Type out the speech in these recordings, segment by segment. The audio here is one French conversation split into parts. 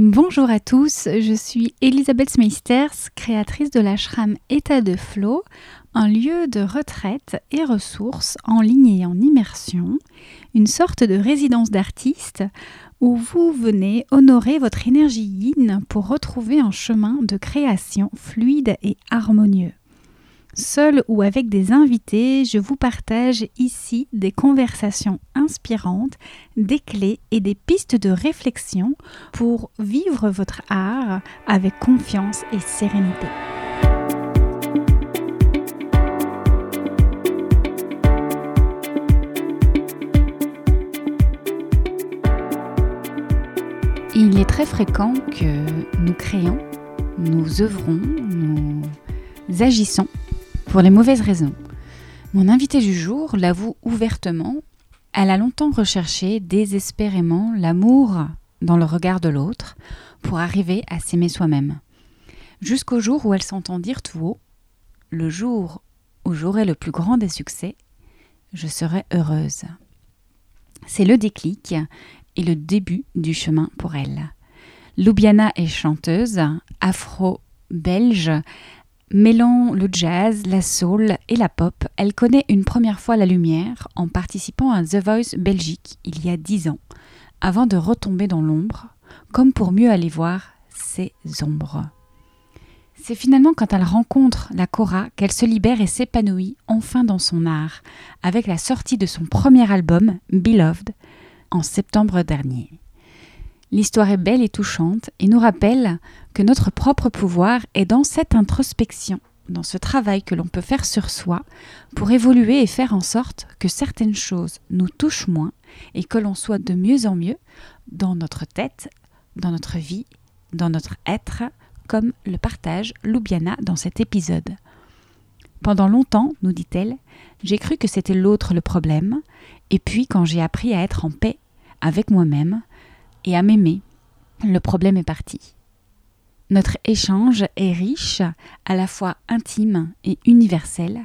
Bonjour à tous, je suis Elisabeth Meisters, créatrice de l'ashram État de Flow, un lieu de retraite et ressources en ligne et en immersion, une sorte de résidence d'artiste où vous venez honorer votre énergie yin pour retrouver un chemin de création fluide et harmonieux. Seul ou avec des invités, je vous partage ici des conversations inspirantes, des clés et des pistes de réflexion pour vivre votre art avec confiance et sérénité. Il est très fréquent que nous créons, nous œuvrons, nous agissons pour les mauvaises raisons. Mon invité du jour l'avoue ouvertement, elle a longtemps recherché désespérément l'amour dans le regard de l'autre pour arriver à s'aimer soi-même. Jusqu'au jour où elle s'entend dire tout haut Le jour où j'aurai le plus grand des succès, je serai heureuse. C'est le déclic et le début du chemin pour elle. Loubiana est chanteuse, afro-belge, Mêlant le jazz, la soul et la pop, elle connaît une première fois la lumière en participant à The Voice Belgique il y a dix ans, avant de retomber dans l'ombre, comme pour mieux aller voir ses ombres. C'est finalement quand elle rencontre la Cora qu'elle se libère et s'épanouit enfin dans son art, avec la sortie de son premier album, Beloved, en septembre dernier. L'histoire est belle et touchante et nous rappelle que notre propre pouvoir est dans cette introspection, dans ce travail que l'on peut faire sur soi pour évoluer et faire en sorte que certaines choses nous touchent moins et que l'on soit de mieux en mieux dans notre tête, dans notre vie, dans notre être, comme le partage Loubiana dans cet épisode. Pendant longtemps, nous dit-elle, j'ai cru que c'était l'autre le problème, et puis quand j'ai appris à être en paix avec moi-même, et à m'aimer, le problème est parti. Notre échange est riche, à la fois intime et universel.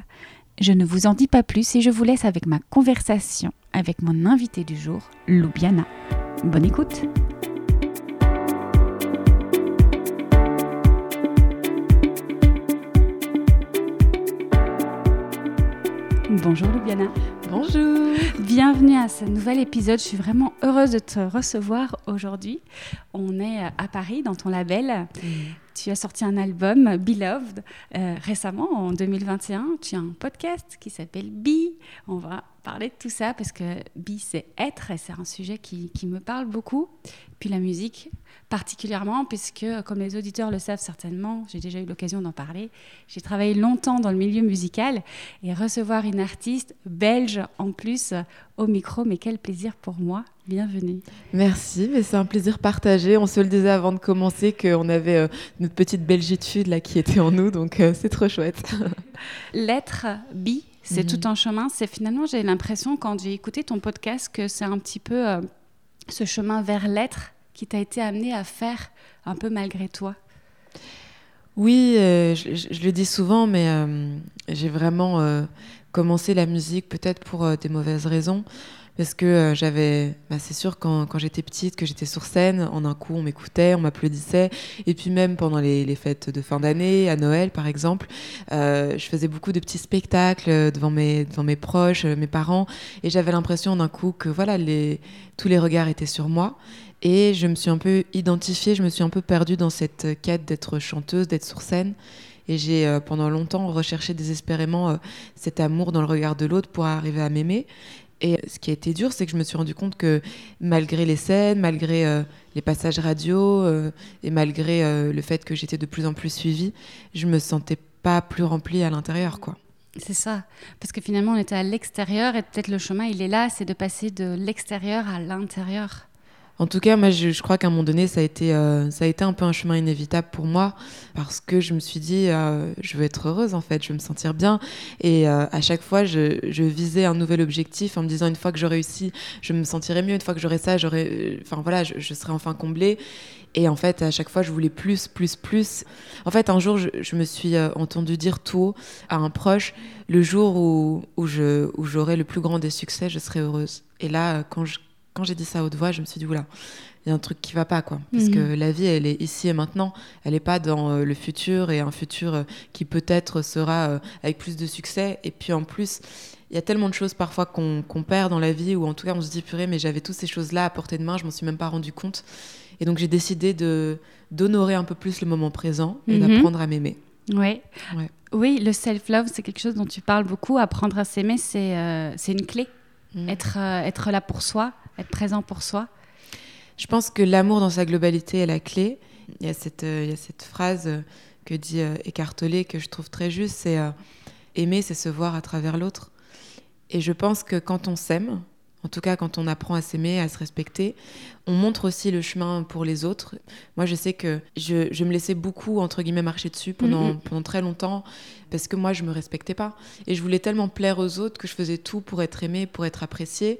Je ne vous en dis pas plus et je vous laisse avec ma conversation avec mon invité du jour, Loubiana. Bonne écoute Bonjour Loubiana. Bonjour. Bienvenue à ce nouvel épisode. Je suis vraiment heureuse de te recevoir aujourd'hui. On est à Paris dans ton label. Tu as sorti un album, Beloved, euh, récemment, en 2021. Tu as un podcast qui s'appelle Be. On va parler de tout ça parce que Be, c'est être et c'est un sujet qui, qui me parle beaucoup. Puis la musique, particulièrement, puisque, comme les auditeurs le savent certainement, j'ai déjà eu l'occasion d'en parler, j'ai travaillé longtemps dans le milieu musical et recevoir une artiste belge en plus au micro, mais quel plaisir pour moi. Bienvenue. Merci, mais c'est un plaisir partagé. On se le disait avant de commencer qu'on avait euh, notre petite belgitude là qui était en nous, donc euh, c'est trop chouette. L'être bi, c'est mhm. tout un chemin. C'est finalement, j'ai l'impression quand j'ai écouté ton podcast que c'est un petit peu euh, ce chemin vers l'être qui t'a été amené à faire un peu malgré toi Oui, euh, je, le dis souvent, mais euh, j'ai vraiment commencé la musique peut-être pour des mauvaises raisons. Parce que j'avais, bah, c'est sûr, quand, j'étais petite, que j'étais sur scène, en un coup, on m'écoutait, on m'applaudissait. Et puis même pendant les, fêtes de fin d'année, à Noël par exemple, je faisais beaucoup de petits spectacles devant mes, devant mes proches, mes parents. Et j'avais l'impression d'un coup que voilà, tous les regards étaient sur moi. Et je me suis un peu identifiée, je me suis un peu perdue dans cette quête d'être chanteuse, d'être sur scène. Et j'ai euh, pendant longtemps recherché désespérément euh, cet amour dans le regard de l'autre pour arriver à m'aimer. Et ce qui a été dur, c'est que je me suis rendu compte que malgré les scènes, malgré euh, les passages radio et malgré le fait que j'étais de plus en plus suivie, je me sentais pas plus remplie à l'intérieur, quoi. C'est ça, parce que finalement on était à l'extérieur et peut-être le chemin il est là, c'est de passer de l'extérieur à l'intérieur. En tout cas, moi, je, crois qu'à un moment donné, ça a, été, euh, ça a été un peu un chemin inévitable pour moi parce que je me suis dit, euh, je veux être heureuse en fait, je veux me sentir bien. Et euh, à chaque fois, je, visais un nouvel objectif en me disant, une fois que j'aurai réussi, je me sentirai mieux. Une fois que j'aurai ça, enfin voilà, je, serai enfin comblée. Et en fait, à chaque fois, je voulais plus, plus, plus. En fait, un jour, je, me suis entendu dire tout à un proche, le jour où, où, je, où j'aurai le plus grand des succès, je serai heureuse. Et là, quand je quand j'ai dit ça à haute voix, je me suis dit, oula, il y a un truc qui va pas, quoi. Parce que mhm. la vie, elle est ici et maintenant. Elle n'est pas dans euh, le futur et un futur euh, qui peut-être sera euh, avec plus de succès. Et puis en plus, il y a tellement de choses parfois qu'on perd dans la vie, ou en tout cas, on se dit, purée, mais j'avais toutes ces choses-là à portée de main, je m'en suis même pas rendu compte. Et donc, j'ai décidé d'honorer un peu plus le moment présent et mhm. d'apprendre à m'aimer. Ouais. ouais. Oui, le self-love, c'est quelque chose dont tu parles beaucoup. Apprendre à s'aimer, c'est c'est une clé. Mhm. Être, être là pour soi, être présent pour soi. Je pense que l'amour dans sa globalité est la clé. Il y a cette, euh, il y a cette phrase que dit euh, Eckhart Tolle que je trouve très juste, c'est euh, aimer, c'est se voir à travers l'autre. Et je pense que quand on s'aime, en tout cas quand on apprend à s'aimer, à se respecter, on montre aussi le chemin pour les autres. Moi, je sais que je, je me laissais beaucoup, entre guillemets, marcher dessus pendant, mm-hmm. pendant très longtemps, parce que moi, je me respectais pas. Et je voulais tellement plaire aux autres que je faisais tout pour être aimée, pour être appréciée.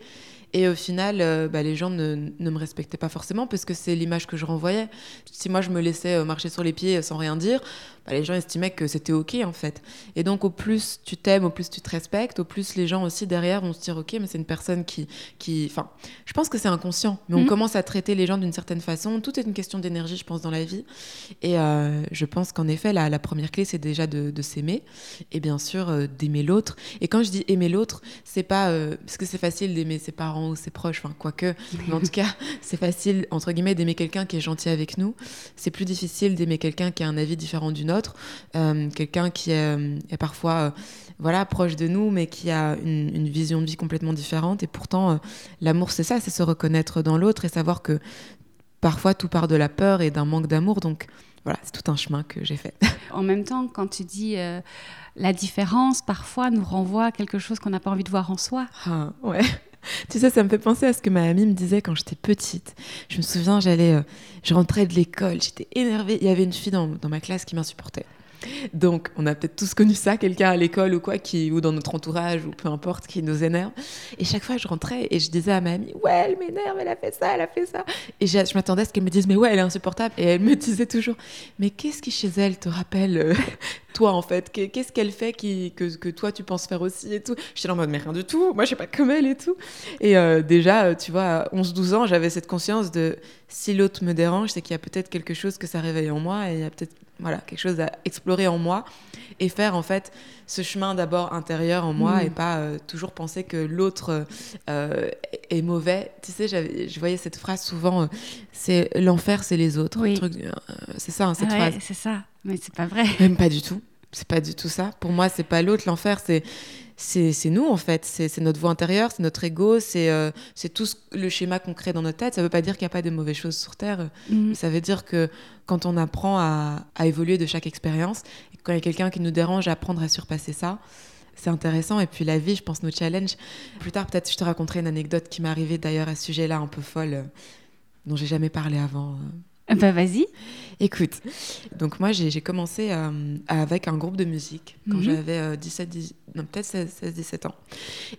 Et au final, euh, bah, les gens ne, ne, me respectaient pas forcément parce que c'est l'image que je renvoyais. Si moi je me laissais euh, marcher sur les pieds sans rien dire, bah, les gens estimaient que c'était ok en fait. Et donc au plus tu t'aimes, au plus tu te respectes, au plus les gens aussi derrière vont se dire ok, mais c'est une personne qui, qui, enfin, je pense que c'est inconscient, mais on mhm. commence à traiter les gens d'une certaine façon. Tout est une question d'énergie, je pense, dans la vie. Et euh, je pense qu'en effet, la, la, première clé, c'est déjà de, de s'aimer et bien sûr d'aimer l'autre. Et quand je dis aimer l'autre, c'est pas parce que c'est facile d'aimer ses parents ou ses proches, enfin quoique, mais en tout cas, c'est facile, entre guillemets, d'aimer quelqu'un qui est gentil avec nous. C'est plus difficile d'aimer quelqu'un qui a un avis différent du nôtre, euh, quelqu'un qui est, euh, parfois euh, voilà, proche de nous, mais qui a une, vision de vie complètement différente. Et pourtant, l'amour, c'est ça, c'est se reconnaître dans l'autre et savoir que parfois tout part de la peur et d'un manque d'amour. Donc voilà, c'est tout un chemin que j'ai fait. En même temps, quand tu dis la différence, parfois nous renvoie à quelque chose qu'on n'a pas envie de voir en soi. Ah, ouais. Tu sais, ça me fait penser à ce que ma amie me disait quand j'étais petite. Je me souviens, j'allais, euh, je rentrais de l'école, j'étais énervée. Il y avait une fille dans, dans ma classe qui m'insupportait. Donc, on a peut-être tous connu ça, quelqu'un à l'école ou quoi, qui, ou dans notre entourage, ou peu importe, qui nous énerve. Et chaque fois, je rentrais et je disais à ma amie, ouais, elle m'énerve, elle a fait ça, elle a fait ça. Et je, m'attendais à ce qu'elle me dise, mais ouais, elle est insupportable. Et elle me disait toujours, mais qu'est-ce qui chez elle te rappelle euh, toi en fait? Qu'est-ce qu'elle fait que, que, toi tu penses faire aussi et tout? J'étais en mode mais rien du tout, moi je suis pas comme elle et tout. Et euh, déjà, tu vois, à 11-12 ans, j'avais cette conscience de si l'autre me dérange, c'est qu'il y a peut-être quelque chose que ça réveille en moi et il y a peut-être voilà, quelque chose à explorer en moi et faire en fait ce chemin d'abord intérieur en moi mm. et pas euh, toujours penser que l'autre est mauvais. Tu sais, je voyais cette phrase souvent, c'est l'enfer, c'est les autres. c'est ça, hein, cette phrase. C'est ça. Mais c'est pas vrai. Même pas du tout. C'est pas du tout ça. Pour moi, c'est pas l'autre. L'enfer, c'est c'est nous en fait. C'est notre voix intérieure, c'est notre ego, c'est euh, tout le schéma qu'on crée dans notre tête. Ça veut pas dire qu'il n'y a pas de mauvaises choses sur Terre. Mhm. Ça veut dire que quand on apprend à, à évoluer de chaque expérience, quand il y a quelqu'un qui nous dérange, apprendre à surpasser ça, c'est intéressant. Et puis la vie, je pense, nos challenges. Plus tard, peut-être, je te raconterai une anecdote qui m'est arrivée d'ailleurs à ce sujet-là, un peu folle, euh, dont j'ai jamais parlé avant. Euh. Bah vas-y. Écoute, donc moi j'ai commencé euh, avec un groupe de musique quand mhm. j'avais 17, euh, non peut-être 16, 17 ans.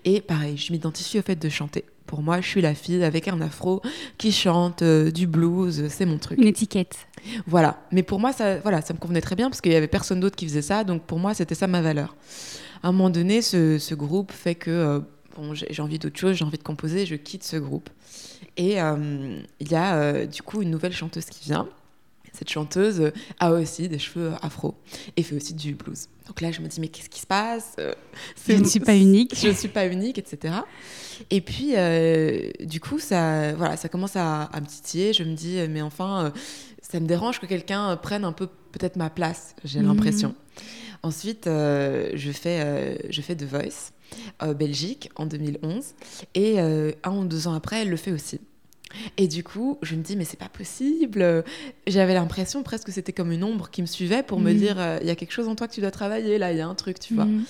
Et pareil, je m'identifie au fait de chanter. Pour moi, je suis la fille avec un afro qui chante euh, du blues, c'est mon truc. Une étiquette. Voilà, mais pour moi ça, voilà, ça me convenait très bien parce qu'il y avait personne d'autre qui faisait ça, donc pour moi c'était ça ma valeur. À un moment donné, ce, ce groupe fait que bon, j'ai envie d'autre chose, j'ai envie de composer, je quitte ce groupe. Et euh, il y a euh, du coup une nouvelle chanteuse qui vient. Cette chanteuse a aussi des cheveux afro et fait aussi du blues. Donc là, je me dis, mais qu'est-ce qui se passe? Je ne suis pas unique. Je ne suis pas unique, etc. Et puis, euh, du coup, ça, voilà, ça commence à, à, me titiller. Je me dis, mais enfin, ça me dérange que quelqu'un prenne un peu peut-être ma place, j'ai mhm. l'impression. Ensuite, je, fais, je fais The Voice. Euh, Belgique en 2011. Et euh, un ou deux ans après, elle le fait aussi. Et du coup, je me dis, mais c'est pas possible. J'avais l'impression presque que c'était comme une ombre qui me suivait pour me mhm. dire, euh, il y a quelque chose en toi que tu dois travailler, là, il y a un truc, tu vois. Mhm.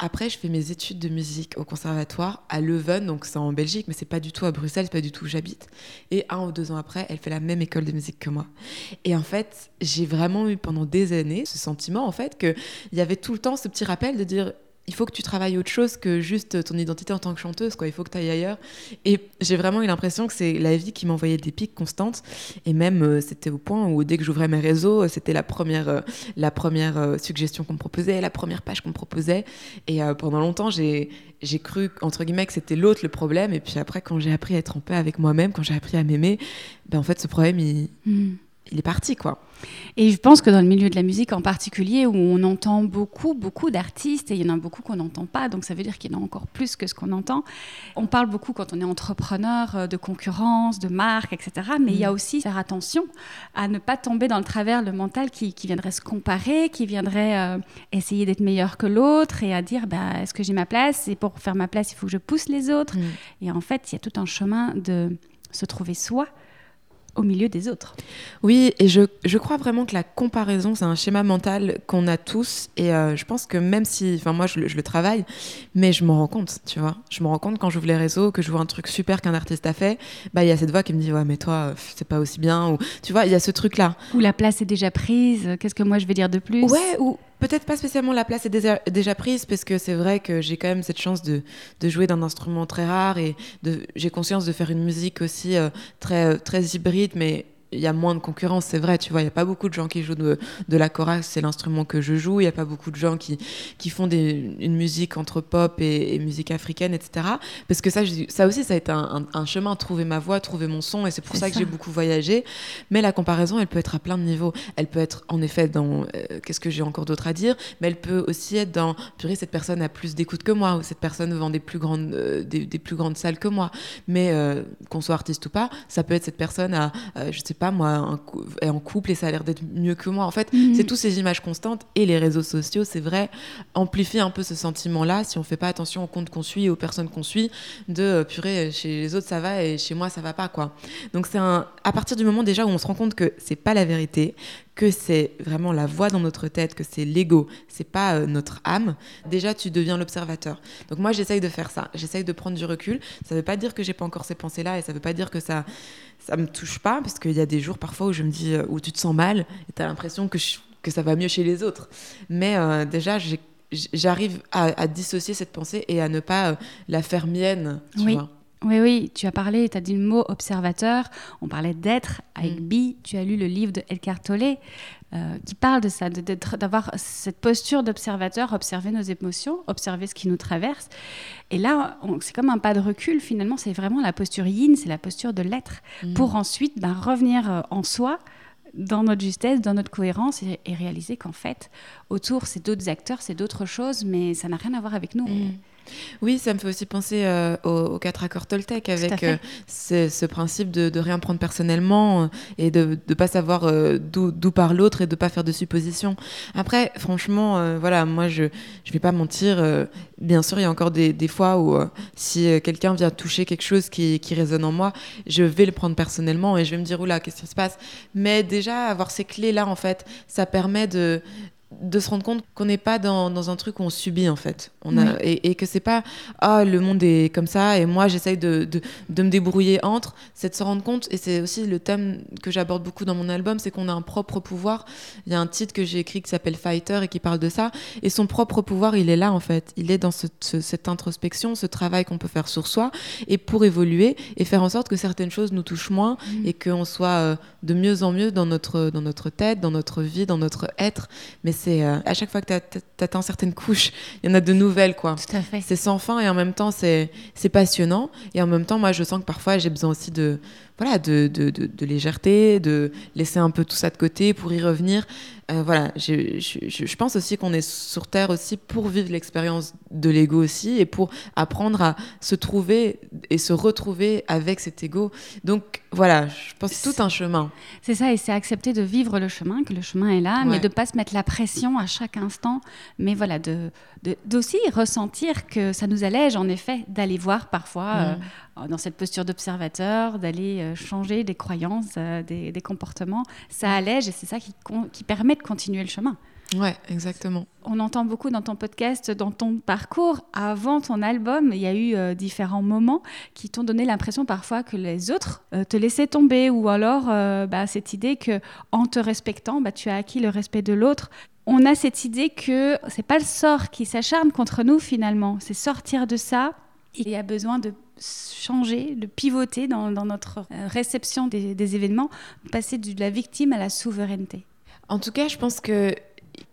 Après, je fais mes études de musique au conservatoire à Leuven, donc c'est en Belgique, mais c'est pas du tout à Bruxelles, c'est pas du tout où j'habite. Et un ou deux ans après, elle fait la même école de musique que moi. Et en fait, j'ai vraiment eu pendant des années ce sentiment, en fait, qu'il y avait tout le temps ce petit rappel de dire il faut que tu travailles autre chose que juste ton identité en tant que chanteuse, quoi. Il faut que tu ailles ailleurs. Et j'ai vraiment eu l'impression que c'est la vie qui m'envoyait des pics constantes. Et même, euh, c'était au point où dès que j'ouvrais mes réseaux, euh, c'était la première, euh, la première suggestion qu'on me proposait, la première page qu'on me proposait. Et pendant longtemps, j'ai, j'ai cru, entre guillemets, que c'était l'autre le problème. Et puis après, quand j'ai appris à être en paix avec moi-même, quand j'ai appris à m'aimer, ben, en fait, ce problème, il, hmm. Il est parti, quoi. Et je pense que dans le milieu de la musique en particulier, où on entend beaucoup, beaucoup d'artistes, et il y en a beaucoup qu'on n'entend pas, donc ça veut dire qu'il y en a encore plus que ce qu'on entend. On parle beaucoup quand on est entrepreneur euh, de concurrence, de marque, etc. Mais il y a mm. aussi faire attention à ne pas tomber dans le travers le mental qui, viendrait se comparer, qui viendrait euh, essayer d'être meilleur que l'autre et à dire bah, est-ce que j'ai ma place? Et pour faire ma place, il faut que je pousse les autres. Mm. Et en fait, il y a tout un chemin de se trouver soi au milieu des autres. Oui, et je, je crois vraiment que la comparaison, c'est un schéma mental qu'on a tous. Et euh, je pense que même si, enfin moi je, le travaille, mais je m'en rends compte, tu vois. Je me rends compte quand j'ouvre les réseaux, que je vois un truc super qu'un artiste a fait, bah il y a cette voix qui me dit, ouais mais toi, c'est pas aussi bien. Ou tu vois, il y a ce truc-là. Ou la place est déjà prise, qu'est-ce que moi je vais dire de plus? Ouais, ou Peut-être pas spécialement la place est déjà, prise, parce que c'est vrai que j'ai quand même cette chance de, de jouer d'un instrument très rare et j'ai conscience de faire une musique aussi euh, très, très hybride, mais il y a moins de concurrence, c'est vrai, tu vois, il n'y a pas beaucoup de gens qui jouent de, de la chorale, c'est l'instrument que je joue, il n'y a pas beaucoup de gens qui, qui font des, une musique entre pop et, musique africaine, etc. Parce que ça, ça aussi, ça a été un, un, chemin, trouver ma voix, trouver mon son, et c'est pour ça, que j'ai beaucoup voyagé. Mais la comparaison, elle peut être à plein de niveaux. Elle peut être, en effet, dans, euh, qu'est-ce que j'ai encore d'autre à dire, mais elle peut aussi être dans, purée, cette personne a plus d'écoute que moi, ou cette personne vend des plus grandes, euh, des, plus grandes salles que moi. Mais euh, qu'on soit artiste ou pas, ça peut être cette personne à, je sais pas moi, est en couple et ça a l'air d'être mieux que moi. En fait, mhm. c'est toutes ces images constantes et les réseaux sociaux, c'est vrai, amplifient un peu ce sentiment-là si on fait pas attention aux comptes qu'on suit et aux personnes qu'on suit, de euh, purée, chez les autres ça va et chez moi ça va pas, quoi. Donc c'est un, à partir du moment déjà où on se rend compte que c'est pas la vérité, que c'est vraiment la voix dans notre tête, que c'est l'ego, c'est pas euh, notre âme, déjà tu deviens l'observateur. Donc moi j'essaye de faire ça, j'essaye de prendre du recul. Ça veut pas dire que j'ai pas encore ces pensées-là et ça veut pas dire que ça ça me touche pas parce qu'il y a des jours parfois où je me dis euh, où tu te sens mal et tu as l'impression que, que ça va mieux chez les autres. Mais euh, déjà j'arrive à, dissocier cette pensée et à ne pas la faire mienne. Tu oui. Vois. Oui, oui, tu as parlé, tu as dit le mot observateur, on parlait d'être avec mm. Bi, tu as lu le livre de Elkhart Tolle euh, qui parle de ça, d'avoir cette posture d'observateur, observer nos émotions, observer ce qui nous traverse. Et là, c'est comme un pas de recul, finalement, c'est vraiment la posture yin, c'est la posture de l'être, mm. pour ensuite ben, revenir euh, en soi, dans notre justesse, dans notre cohérence, et, réaliser qu'en fait, autour, c'est d'autres acteurs, c'est d'autres choses, mais ça n'a rien à voir avec nous. Mm. Oui, ça me fait aussi penser euh, aux, quatre accords Toltec avec euh, ce, principe de, rien prendre personnellement euh, et de ne pas savoir d'où part l'autre et de ne pas faire de suppositions. Après, franchement, voilà, moi je ne vais pas mentir. bien sûr, il y a encore des, fois où si quelqu'un vient toucher quelque chose qui, qui, résonne en moi, je vais le prendre personnellement et je vais me dire, oula, qu'est-ce qui se passe? Mais déjà, avoir ces clés-là, en fait, ça permet de de se rendre compte qu'on n'est pas dans, dans, un truc où on subit en fait. On a, et, et, que c'est pas ah le monde est comme ça et moi j'essaye de, de, de, me débrouiller entre c'est de se rendre compte et c'est aussi le thème que j'aborde beaucoup dans mon album c'est qu'on a un propre pouvoir. Il y a un titre que j'ai écrit qui s'appelle Fighter et qui parle de ça et son propre pouvoir il est là en fait. Il est dans ce, cette introspection ce travail qu'on peut faire sur soi et pour évoluer et faire en sorte que certaines choses nous touchent moins mm. et qu'on soit euh, de mieux en mieux dans notre, dans notre tête dans notre vie dans notre être. Mais c'est euh, à chaque fois que tu atteins certaines couches, il y en a de nouvelles, quoi. Tout à fait. C'est sans fin et en même temps, c'est passionnant. Et en même temps, moi, je sens que parfois, j'ai besoin aussi de, voilà, de, de, de, légèreté, de laisser un peu tout ça de côté pour y revenir. Euh, voilà, je, je, je, pense aussi qu'on est sur Terre aussi pour vivre l'expérience de l'ego aussi et pour apprendre à se trouver et se retrouver avec cet ego. Donc voilà, je pense que tout un chemin. C'est ça, et c'est accepter de vivre le chemin, que le chemin est là, mais de ne pas se mettre la pression à chaque instant, mais voilà, de, d'aussi ressentir que ça nous allège en effet d'aller voir parfois mm. euh, dans cette posture d'observateur, d'aller euh, changer des croyances, euh, des, comportements. Ça allège et c'est ça qui, qui permet de continuer le chemin. Ouais, exactement. On entend beaucoup dans ton podcast, dans ton parcours, avant ton album, il y a eu différents moments qui t'ont donné l'impression parfois que les autres te laissaient tomber, ou alors bah, cette idée que en te respectant, bah, tu as acquis le respect de l'autre on a cette idée que c'est pas le sort qui s'acharne contre nous finalement, c'est sortir de ça. Il y a besoin de changer, de pivoter dans, notre euh, réception des, des événements, passer de la victime à la souveraineté. En tout cas, je pense que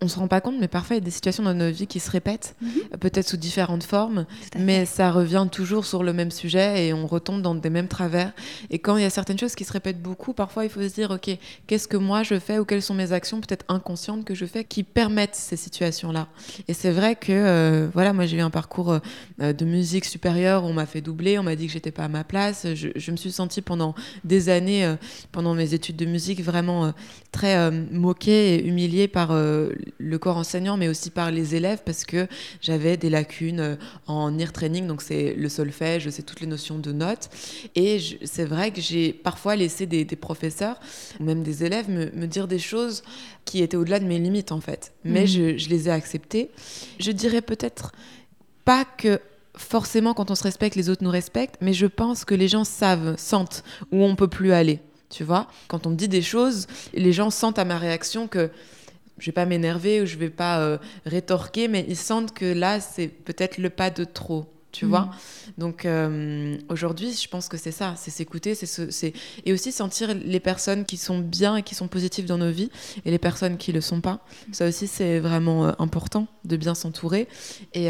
on se rend pas compte, mais parfois il y a des situations dans nos vies qui se répètent, mhm. peut-être sous différentes formes, mais ça revient toujours sur le même sujet et on retombe dans des mêmes travers. Et quand il y a certaines choses qui se répètent beaucoup, parfois il faut se dire, ok, qu'est-ce que moi je fais ou quelles sont mes actions peut-être inconscientes que je fais qui permettent ces situations-là. Et c'est vrai que, euh, voilà, moi j'ai eu un parcours euh, de musique supérieure, on m'a fait doubler, on m'a dit que j'étais pas à ma place, je, me suis sentie pendant des années, euh, pendant mes études de musique, vraiment très moquée et humiliée par le corps enseignant, mais aussi par les élèves, parce que j'avais des lacunes euh, en ear training, donc c'est le solfège, c'est toutes les notions de notes. Et c'est vrai que j'ai parfois laissé des, professeurs, ou même des élèves, me, dire des choses qui étaient au-delà de mes limites, en fait. Mais mmh. je, je les ai acceptées. Je dirais peut-être pas que forcément quand on se respecte, les autres nous respectent, mais je pense que les gens savent, sentent où on peut plus aller. Tu vois, quand on me dit des choses, les gens sentent à ma réaction que je vais pas m'énerver ou je vais pas euh, rétorquer, mais ils sentent que là, c'est peut-être le pas de trop. Tu vois mm. Donc euh, aujourd'hui, je pense que c'est ça, c'est s'écouter, c'est et aussi sentir les personnes qui sont bien et qui sont positives dans nos vies et les personnes qui le sont pas. Ça aussi, c'est vraiment euh, important de bien s'entourer. Et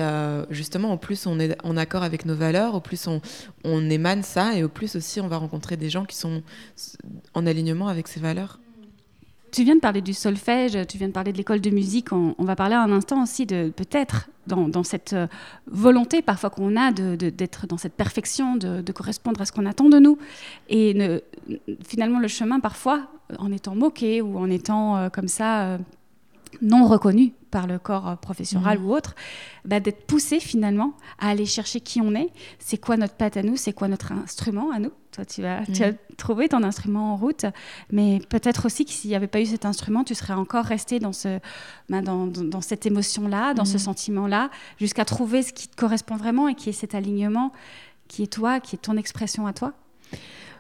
justement, au plus on est en accord avec nos valeurs, au plus on, on émane ça et au plus aussi on va rencontrer des gens qui sont en alignement avec ces valeurs. Tu viens de parler du solfège, tu viens de parler de l'école de musique. On, va parler un instant aussi de peut-être dans, cette euh, volonté parfois qu'on a d'être dans cette perfection, de, correspondre à ce qu'on attend de nous. Et finalement, le chemin, parfois, en étant moqué ou en étant euh, comme ça euh, non reconnu par le corps professionnel mmh. ou autre, bah, d'être poussé finalement à aller chercher qui on est, c'est quoi notre patte à nous, c'est quoi notre instrument à nous? Toi, tu, vas, tu as trouvé ton instrument en route, mais peut-être aussi que s'il n'y avait pas eu cet instrument, tu serais encore resté dans, ce, bah, dans, dans, cette émotion-là, dans ce mm. sentiment-là, jusqu'à trouver ce qui te correspond vraiment et qui est cet alignement qui est toi, qui est ton expression à toi.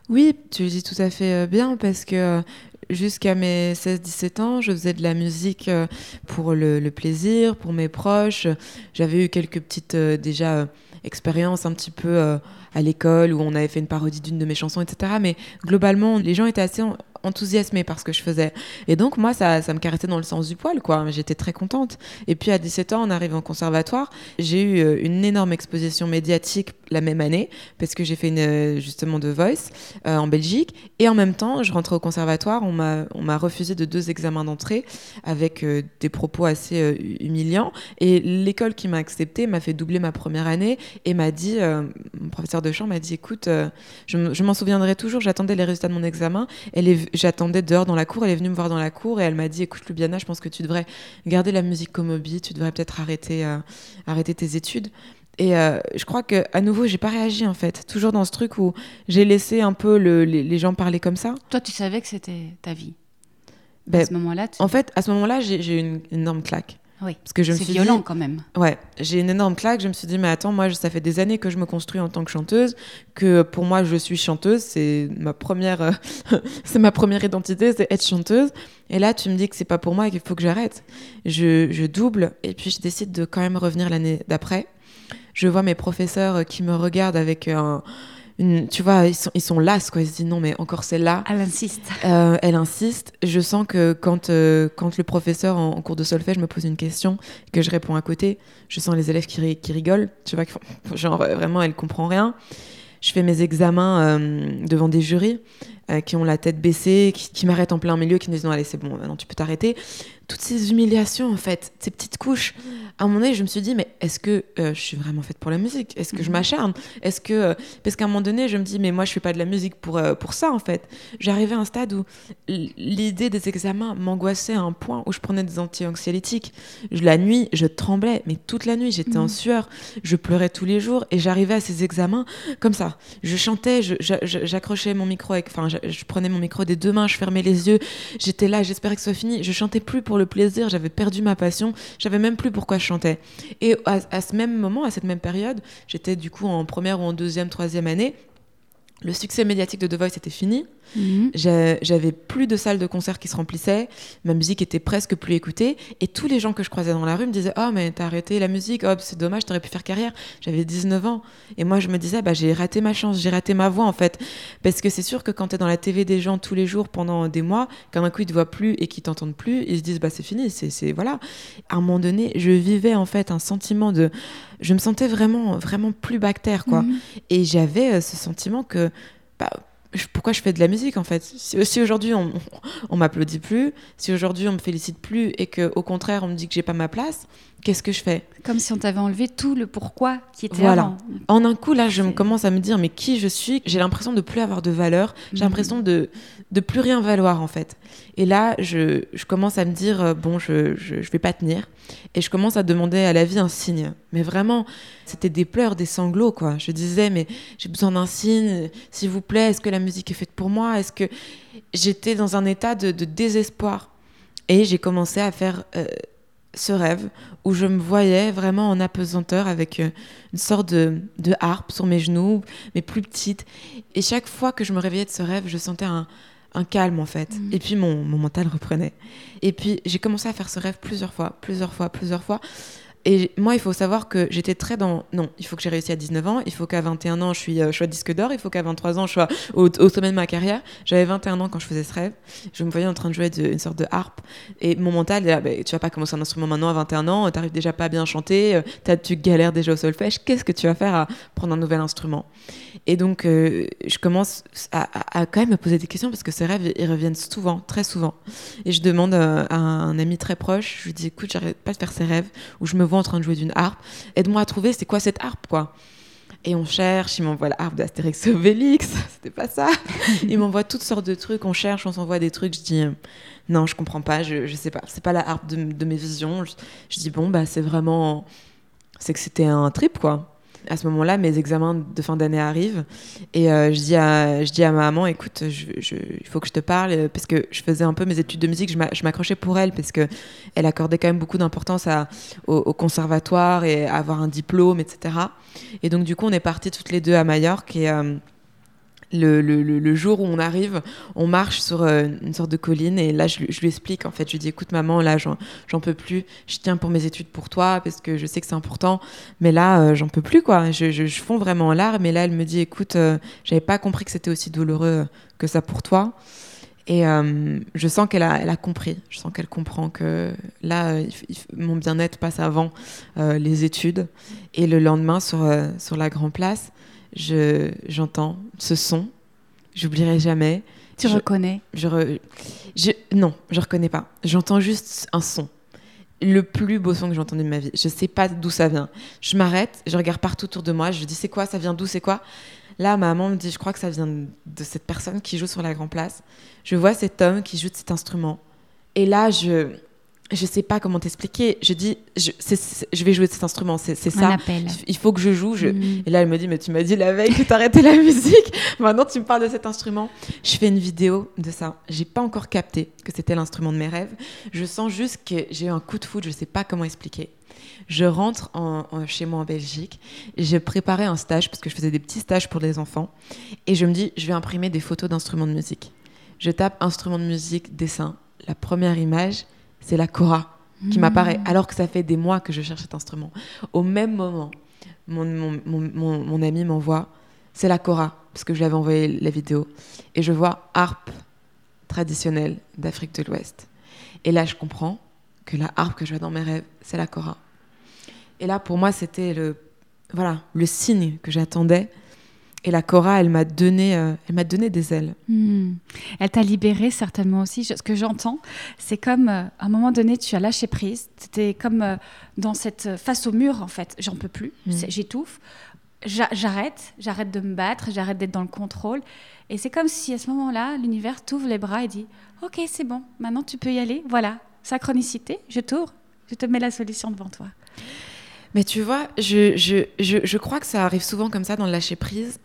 Oui, tu dis tout à fait euh, bien parce que euh, jusqu'à mes 16-17 ans, je faisais de la musique euh, pour le, plaisir, pour mes proches. J'avais eu quelques petites déjà expériences un petit peu à l'école où on avait fait une parodie d'une de mes chansons, etc. Mais globalement, les gens étaient assez enthousiasmée par ce que je faisais. Et donc, moi, ça, ça me caressait dans le sens du poil, quoi. J'étais très contente. Et puis, à 17 ans, on arrive en conservatoire. J'ai eu euh, une énorme exposition médiatique la même année, parce que j'ai fait euh, justement de Voice euh, en Belgique. Et en même temps, je rentrais au conservatoire. On m'a refusé de deux examens d'entrée avec des propos assez humiliants. Et l'école qui m'a accepté m'a fait doubler ma première année et m'a dit, mon professeur de chant m'a dit, écoute, je, je m'en souviendrai toujours, j'attendais les résultats de mon examen. Elle est j'attendais dehors dans la cour. Elle est venue me voir dans la cour et elle m'a dit Écoute, Lubiana, je pense que tu devrais garder la musique comme hobby. Tu devrais peut-être arrêter, euh, arrêter tes études. Et euh, je crois que à nouveau, j'ai pas réagi en fait. Toujours dans ce truc où j'ai laissé un peu les, gens parler comme ça. Toi, tu savais que c'était ta vie. Ben, à ce moment-là. En fait, à ce moment-là, j'ai eu une énorme claque. Oui. Parce que je me suis violent quand même. Ouais, j'ai une énorme claque. Je me suis dit, mais attends, moi, ça fait des années que je me construis en tant que chanteuse, que pour moi, je suis chanteuse. C'est ma première, euh, c'est ma première identité, c'est être chanteuse. Et là, tu me dis que c'est pas pour moi et qu'il faut que j'arrête. Je, je double et puis je décide de quand même revenir l'année d'après. Je vois mes professeurs qui me regardent avec un tu vois, ils sont, ils sont las, quoi. Ils se disent non, mais encore celle-là. Elle insiste. Euh, elle insiste. Je sens que quand, euh, quand le professeur en, cours de solfège me pose une question, que je réponds à côté, je sens les élèves qui, qui rigolent. Tu vois, genre vraiment, elle comprend rien. Je fais mes examens euh, devant des jurys qui ont la tête baissée, qui, qui m'arrêtent en plein milieu, qui me disent non, allez, c'est bon, maintenant tu peux t'arrêter toutes ces humiliations, en fait, ces petites couches. À un moment donné, je me suis dit, mais est-ce que euh, je suis vraiment faite pour la musique? Est-ce que je mhm. m'acharne? Est-ce que euh, parce qu'à un moment donné, je me dis, mais moi, je fais pas de la musique pour euh, pour ça, en fait. J'arrivais à un stade où l'idée des examens m'angoissait à un point où je prenais des anti-anxiolytiques. La nuit, je tremblais, mais toute la nuit, j'étais en mhm. sueur. Je pleurais tous les jours et j'arrivais à ces examens comme ça. Je chantais, j'accrochais mon micro avec, enfin, je, prenais mon micro des deux mains, je fermais les yeux. J'étais là, j'espérais que ce soit fini. Je chantais plus pour le plaisir, j'avais perdu ma passion, j'avais même plus pourquoi je chantais. Et à, ce même moment, à cette même période, j'étais du coup en première ou en deuxième, troisième année, le succès médiatique de The Voice était fini. Mhm. J'avais plus de salles de concert qui se remplissaient. Ma musique était presque plus écoutée. Et tous les gens que je croisais dans la rue me disaient Oh, mais t'as arrêté la musique. Oh, c'est dommage, t'aurais pu faire carrière. J'avais 19 ans. Et moi, je me disais bah, J'ai raté ma chance, j'ai raté ma voix, en fait. Parce que c'est sûr que quand t'es dans la TV des gens tous les jours pendant des mois, quand d'un coup ils te voient plus et qu'ils t'entendent plus, ils se disent Bah, c'est fini. C'est voilà. À un moment donné, je vivais, en fait, un sentiment de. Je me sentais vraiment, vraiment plus bactère, quoi. Mhm. Et j'avais euh, ce sentiment que bah, pourquoi je fais de la musique en fait? Si, si aujourd'hui on, on m'applaudit plus, si aujourd'hui on me félicite plus et que au contraire on me dit que j'ai pas ma place, qu'est-ce que je fais? Comme si on t'avait enlevé tout le pourquoi qui était Voilà. avant. En un coup là, je me commence à me dire mais qui je suis? J'ai l'impression de plus avoir de valeur, j'ai Mhm. l'impression de de plus rien valoir en fait. Et là, je, je commence à me dire euh, bon, je, je vais pas tenir et je commence à demander à la vie un signe. Mais vraiment, c'était des pleurs, des sanglots quoi. Je disais mais j'ai besoin d'un signe, s'il vous plaît. Est-ce que la musique est faite pour moi? Est-ce que j'étais dans un état de, de désespoir? Et j'ai commencé à faire euh, ce rêve où je me voyais vraiment en apesanteur avec euh, une sorte de, de harpe sur mes genoux, mais plus petite. Et chaque fois que je me réveillais de ce rêve, je sentais un, un calme en fait. Mhm. Et puis mon, mon mental reprenait. Et puis j'ai commencé à faire ce rêve plusieurs fois, plusieurs fois, plusieurs fois. Et moi, il faut savoir que j'étais très dans. Non, il faut que j'ai réussi à 19 ans, il faut qu'à 21 ans, je, suis, euh, sois disque d'or, il faut qu'à 23 ans, je sois au, sommet de ma carrière. J'avais 21 ans quand je faisais ce rêve. Je me voyais en train de jouer une sorte de harpe. Et mon mental, là, Bah, tu vas pas commencer un instrument maintenant à 21 ans, t'arrives déjà pas à bien chanter, euh, t'as- tu galères déjà au solfège, qu'est-ce que tu vas faire à prendre un nouvel instrument? Et donc, euh, je commence à, quand même me poser des questions parce que ces rêves, ils reviennent souvent, très souvent. Et je demande à un ami très proche, je lui dis, écoute, j'arrête pas de faire ces rêves où je me vois en train de jouer d'une harpe. Aide-moi à trouver, c'est quoi cette harpe, quoi? Et on cherche, il m'envoie la harpe d'Astérix Obélix, c'était pas ça. Il m'envoie toutes sortes de trucs, on cherche, on s'envoie des trucs. Je dis euh, non, je comprends pas, je, je sais pas, c'est pas la harpe de, de mes visions. Je, je dis bon, bah c'est vraiment. C'est que c'était un trip quoi. À ce moment-là, mes examens de fin d'année arrivent et euh, je, dis à, je dis à ma maman écoute, il faut que je te parle euh, parce que je faisais un peu mes études de musique, je m'a- je m'accrochais pour elle parce que elle accordait quand même beaucoup d'importance au conservatoire et à avoir un diplôme, etc. Et donc, du coup, on est partis toutes les deux à Majorque. Et euh, le, jour où on arrive, on marche sur euh, une sorte de colline. Et là, je, lui- explique. En fait, je lui dis Écoute, maman, là, j'en peux plus. Je tiens pour mes études pour toi parce que je sais que c'est important. Mais là, euh, j'en peux plus, quoi. Je, fonds vraiment en larmes. Et là, elle me dit Écoute, euh, j'avais pas compris que c'était aussi douloureux que ça pour toi. Et euh, je sens qu'elle a, compris. Je sens qu'elle comprend que là, mon bien-être passe avant les études. Et le lendemain, sur, sur la Grand Place, je, j'entends ce son. J'oublierai jamais. Tu Je- reconnais? Je, re- je- non, je reconnais pas. J'entends juste un son. Le plus beau son que j'ai entendu de ma vie. Je sais pas d'où ça vient. Je m'arrête, je regarde partout autour de moi. Je dis c'est quoi Ça vient d'où C'est quoi? Là, ma maman me dit je crois que ça vient de cette personne qui joue sur la Grand Place. Je vois cet homme qui joue de cet instrument. Et là, je je sais pas comment t'expliquer. Je dis je, vais jouer de cet instrument. C'est, ça. appel. Il faut que je joue. Je, Mhm. et là, elle me dit, mais tu m'as dit la veille que t'arrêtais la musique. Maintenant, tu me parles de cet instrument. Je fais une vidéo de ça. J'ai pas encore capté que c'était l'instrument de mes rêves. Je sens juste que j'ai eu un coup de foudre. Je sais pas comment expliquer. Je rentre en- en- chez moi en Belgique. J'ai préparé un stage parce que je faisais des petits stages pour les enfants. Et je me dis, je vais imprimer des photos d'instruments de musique. Je tape instrument de musique, dessin. La première image, c'est la cora qui m'apparaît, alors que ça fait des mois que je cherche cet instrument. Au même moment, mon, mon, mon, mon- mon ami m'envoie, c'est la cora, parce que je lui avais envoyé la vidéo, et je vois harpe traditionnelle d'Afrique de l'Ouest. Et là, je comprends que la harpe que je vois dans mes rêves, c'est la cora. Et là, pour moi, c'était le, voilà, le signe que j'attendais. Et la cora, elle m'a donné, euh, elle m'a donné des ailes. Hmm. Elle t'a libéré certainement aussi. Je- Ce que j'entends, c'est comme euh, à un moment donné, tu as lâché prise. C'était comme euh, dans cette face au mur en fait. J'en peux plus. Mm. C'est- J'étouffe. J'a- J'arrête. J'arrête de me battre. J'arrête d'être dans le contrôle. Et c'est comme si à ce moment-là, l'univers t'ouvre les bras et dit Ok, c'est bon. Maintenant, tu peux y aller. Voilà. Synchronicité. Je t'ouvre. Je te mets la solution devant toi. Mais tu vois, je, je, je, je crois que ça arrive souvent comme ça dans le lâcher prise.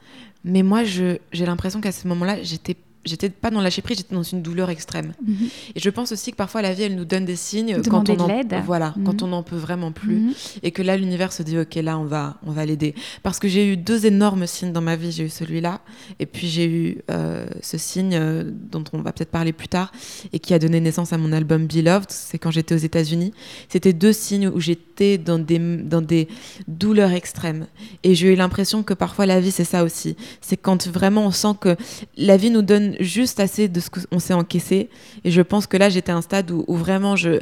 Mais moi, j'ai l'impression qu'à ce moment-là, j'étais j'étais pas dans lâcher prise, j'étais dans une douleur extrême. Mhm. Et je pense aussi que parfois la vie, elle nous donne des signes Vous quand demandez on de en, l'aide. voilà, quand Mhm. on n'en peut vraiment plus, Mhm. et que là l'univers se dit ok là on va on va l'aider. Parce que j'ai eu deux énormes signes dans ma vie, j'ai eu celui-là, et puis j'ai eu euh, ce signe euh, dont on va peut-être parler plus tard, et qui a donné naissance à mon album Beloved. C'est quand j'étais aux États-Unis. C'était deux signes où j'étais dans des dans des douleurs extrêmes, et j'ai eu l'impression que parfois la vie c'est ça aussi. C'est quand vraiment on sent que la vie nous donne juste assez de ce qu'on s'est encaissé. Et je pense que là, j'étais à un stade où, où vraiment je,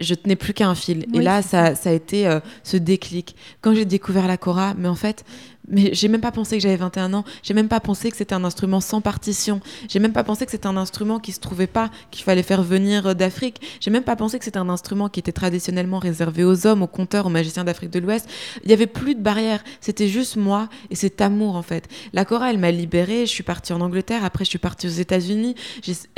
je tenais plus qu'à un fil. Oui, et là, ça, ça a été euh, ce déclic. Quand j'ai découvert la Cora, mais en fait, mais j'ai même pas pensé que j'avais 21 ans. J'ai même pas pensé que c'était un instrument sans partition. J'ai même pas pensé que c'était un instrument qui se trouvait pas, qu'il fallait faire venir euh, d'Afrique. J'ai même pas pensé que c'était un instrument qui était traditionnellement réservé aux hommes, aux conteurs, aux magiciens d'Afrique de l'Ouest. Il y avait plus de barrières. C'était juste moi et cet amour en fait. La Cora, elle m'a libérée. Je suis partie en Angleterre. Après, je suis partie aux États-Unis.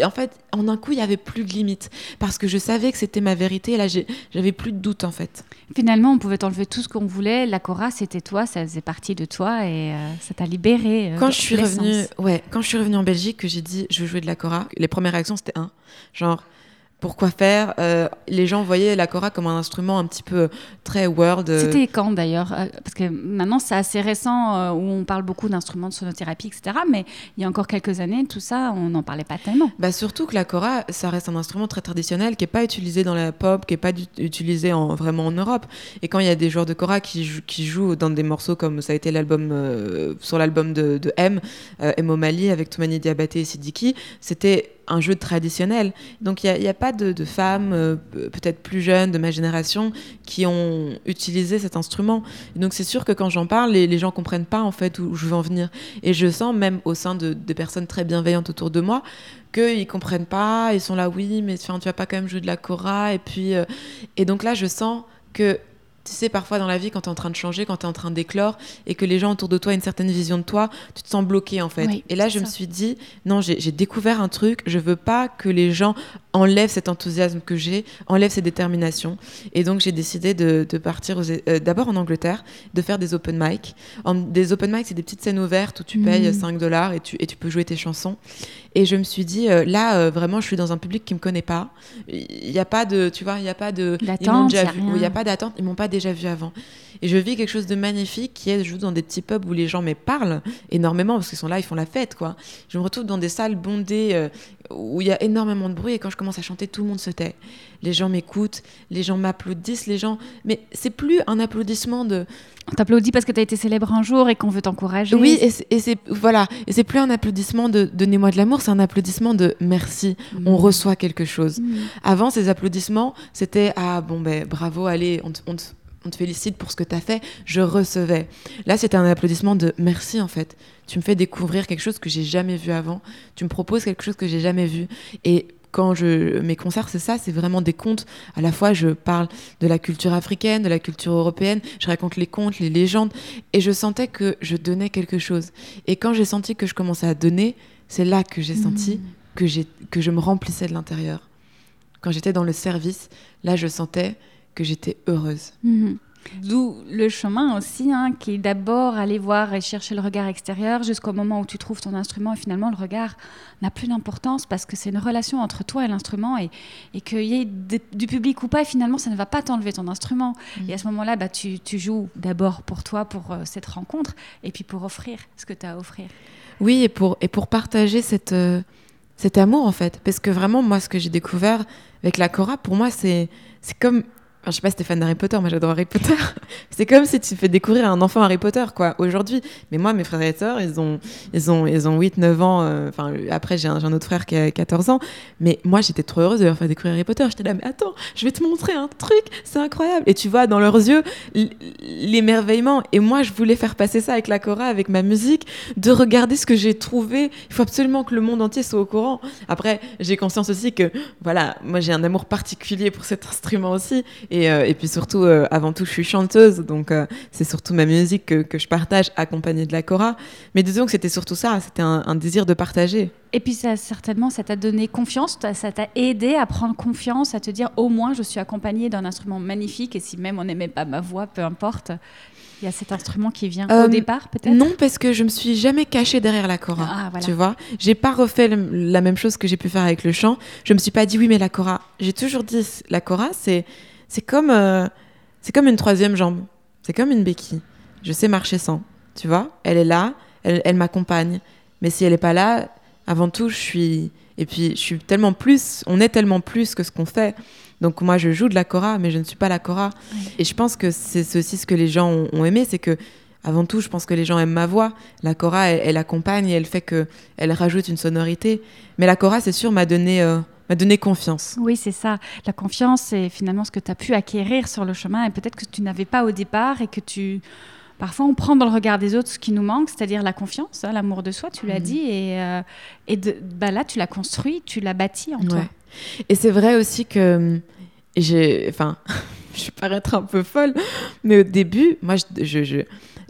En fait, en un coup, il y avait plus de limites parce que je savais que c'était ma vérité. Et là, j'avais plus de doute en fait. Finalement, on pouvait t'enlever tout ce qu'on voulait. La Cora, c'était toi, ça faisait partie de toi et euh, ça t'a libéré. euh, Quand je suis revenue, ouais, quand je suis revenue en Belgique, que j'ai dit je veux jouer de la Cora, les premières réactions c'était un, genre pourquoi faire Euh, Les gens voyaient la Cora comme un instrument un petit peu très world. euh, C'était quand d'ailleurs Euh, Parce que maintenant, c'est assez récent euh, où on parle beaucoup d'instruments de sonothérapie, etc. Mais il y a encore quelques années, tout ça, on n'en parlait pas tellement. Bah surtout que la Cora, ça reste un instrument très traditionnel qui est pas utilisé dans la pop, qui est pas utilisé en, vraiment en Europe. Et quand il y a des joueurs de Cora qui, jou- qui jouent dans des morceaux comme ça a été l'album sur l'album de, de M, M O'Malley avec Toumani Diabaté et Sidiki, c'était un jeu traditionnel. Donc il n'y a, pas de, femmes, euh, peut-être plus jeunes de ma génération, qui ont utilisé cet instrument. Et donc c'est sûr que quand j'en parle, les, les gens comprennent pas en fait où, je veux en venir. Et je sens même au sein de, personnes très bienveillantes autour de moi qu'ils comprennent pas, ils sont là, oui, mais tu vas pas quand même jouer de la cora. Et puis, euh, et donc là, je sens que tu sais, parfois dans la vie, quand tu es en train de changer, quand tu es en train d'éclore, et que les gens autour de toi ont une certaine vision de toi, tu te sens bloqué en fait. Oui, et là, je me suis dit, non, j'ai découvert un truc, je veux pas que les gens enlèvent cet enthousiasme que j'ai, enlèvent cette détermination. Et donc, j'ai décidé de, de partir euh, d'abord en Angleterre, de faire des open mic. En- des open mic, c'est des petites scènes ouvertes où tu payes 5 dollars et tu, et tu peux jouer tes chansons. Et je me suis dit, euh, là, euh, vraiment, je suis dans un public qui me connaît pas. Il n'y a pas de, tu vois, il n'y a pas de. ils m'ont déjà vu- Il n'y a pas d'attente, ils m'ont pas déjà vu avant. Et je vis quelque chose de magnifique qui est, je joue dans des petits pubs où les gens me parlent énormément parce qu'ils sont là, ils font la fête, quoi. Je me retrouve dans des salles bondées euh, où il y a énormément de bruit et quand je commence à chanter, tout le monde se tait. Les gens m'écoutent, les gens m'applaudissent, les gens. Mais c'est plus un applaudissement de. On t'applaudit parce que tu as été célèbre un jour et qu'on veut t'encourager. Oui, et c'est- voilà, et c'est plus un applaudissement de donnez-moi de l'amour, c'est un applaudissement de merci. Mhm. On reçoit quelque chose. Mhm. Avant, ces applaudissements, c'était ah bon ben bravo, allez, on on te- on te félicite pour ce que tu as fait. Je recevais. Là, c'était un applaudissement de merci en fait. Tu me fais découvrir quelque chose que j'ai jamais vu avant. Tu me proposes quelque chose que j'ai jamais vu. Et quand je mes concerts, c'est ça, c'est vraiment des contes. À la fois, je parle de la culture africaine, de la culture européenne. Je raconte les contes, les légendes, et je sentais que je donnais quelque chose. Et quand j'ai senti que je commençais à donner, c'est là que j'ai senti Mhm. que, j'ai, que je me remplissais de l'intérieur. Quand j'étais dans le service, là, je sentais que j'étais heureuse. Mhm. D'où le chemin aussi, hein, qui est d'abord aller voir et chercher le regard extérieur jusqu'au moment où tu trouves ton instrument et finalement le regard n'a plus d'importance parce que c'est une relation entre toi et l'instrument et, et qu'il y ait du public ou pas, finalement ça ne va pas t'enlever ton instrument. Mm. Et à ce moment-là, bah, tu, tu joues d'abord pour toi, pour euh, cette rencontre et puis pour offrir ce que tu as à offrir. Oui, et pour, et pour partager cette, euh, cet amour, en fait. Parce que vraiment, moi, ce que j'ai découvert avec la Cora, pour moi, c'est comme. Enfin, je sais pas si t'es fan d'Harry Potter, moi j'adore Harry Potter. c'est comme si tu fais découvrir un enfant Harry Potter, quoi, aujourd'hui. Mais moi, mes frères et sœurs, ils ont, ils ont, ils ont 8, 9 ans. euh, après, j'ai un, autre frère qui a 14 ans. Mais moi, j'étais trop heureuse de leur faire découvrir Harry Potter. J'étais là, mais attends, je vais te montrer un truc, c'est incroyable. Et tu vois dans leurs yeux l'émerveillement. Et moi, je voulais faire passer ça avec la Cora, avec ma musique, de regarder ce que j'ai trouvé. Il faut absolument que le monde entier soit au courant. Après, j'ai conscience aussi que, voilà, moi, j'ai un amour particulier pour cet instrument aussi. Et, euh, et puis surtout, euh, avant tout, je suis chanteuse, donc euh, c'est surtout ma musique que, que, je partage accompagnée de la Cora. Mais disons que c'était surtout ça, c'était un, un, désir de partager. Et puis ça, certainement, ça t'a donné confiance, ça t'a aidé à prendre confiance, à te dire au moins je suis accompagnée d'un instrument magnifique et si même on n'aimait pas ma voix, peu importe, il y a cet instrument qui vient euh, au départ, peut-être? Non, parce que je me suis jamais cachée derrière la cora. Ah, voilà. Tu vois, j'ai pas refait le, la même chose que j'ai pu faire avec le chant. Je me suis pas dit oui, mais la cora. J'ai toujours dit la cora, c'est c'est comme euh, c'est comme une troisième jambe. C'est comme une béquille. Je sais marcher sans. Tu vois, elle est là, elle, elle m'accompagne. Mais si elle est pas là, avant tout, je suis et puis je suis tellement plus. On est tellement plus que ce qu'on fait. Donc moi, je joue de la cora, mais je ne suis pas la cora. Et je pense que c'est aussi ce que les gens ont, ont aimé, c'est que avant tout, je pense que les gens aiment ma voix. La cora, elle, elle accompagne et elle fait que elle rajoute une sonorité. Mais la cora, c'est sûr, m'a donné euh, m'a donné confiance. Oui, c'est ça. La confiance, c'est finalement ce que tu as pu acquérir sur le chemin et peut-être que tu n'avais pas au départ et que tu Parfois, on prend dans le regard des autres ce qui nous manque, c'est-à-dire la confiance, hein, l'amour de soi, tu l'as mmh. dit, et, euh, et de, bah là, tu l'as construit, tu l'as bâti en ouais. toi. Et c'est vrai aussi que j'ai, enfin, je vais paraître un peu folle, mais au début, moi, je, je, je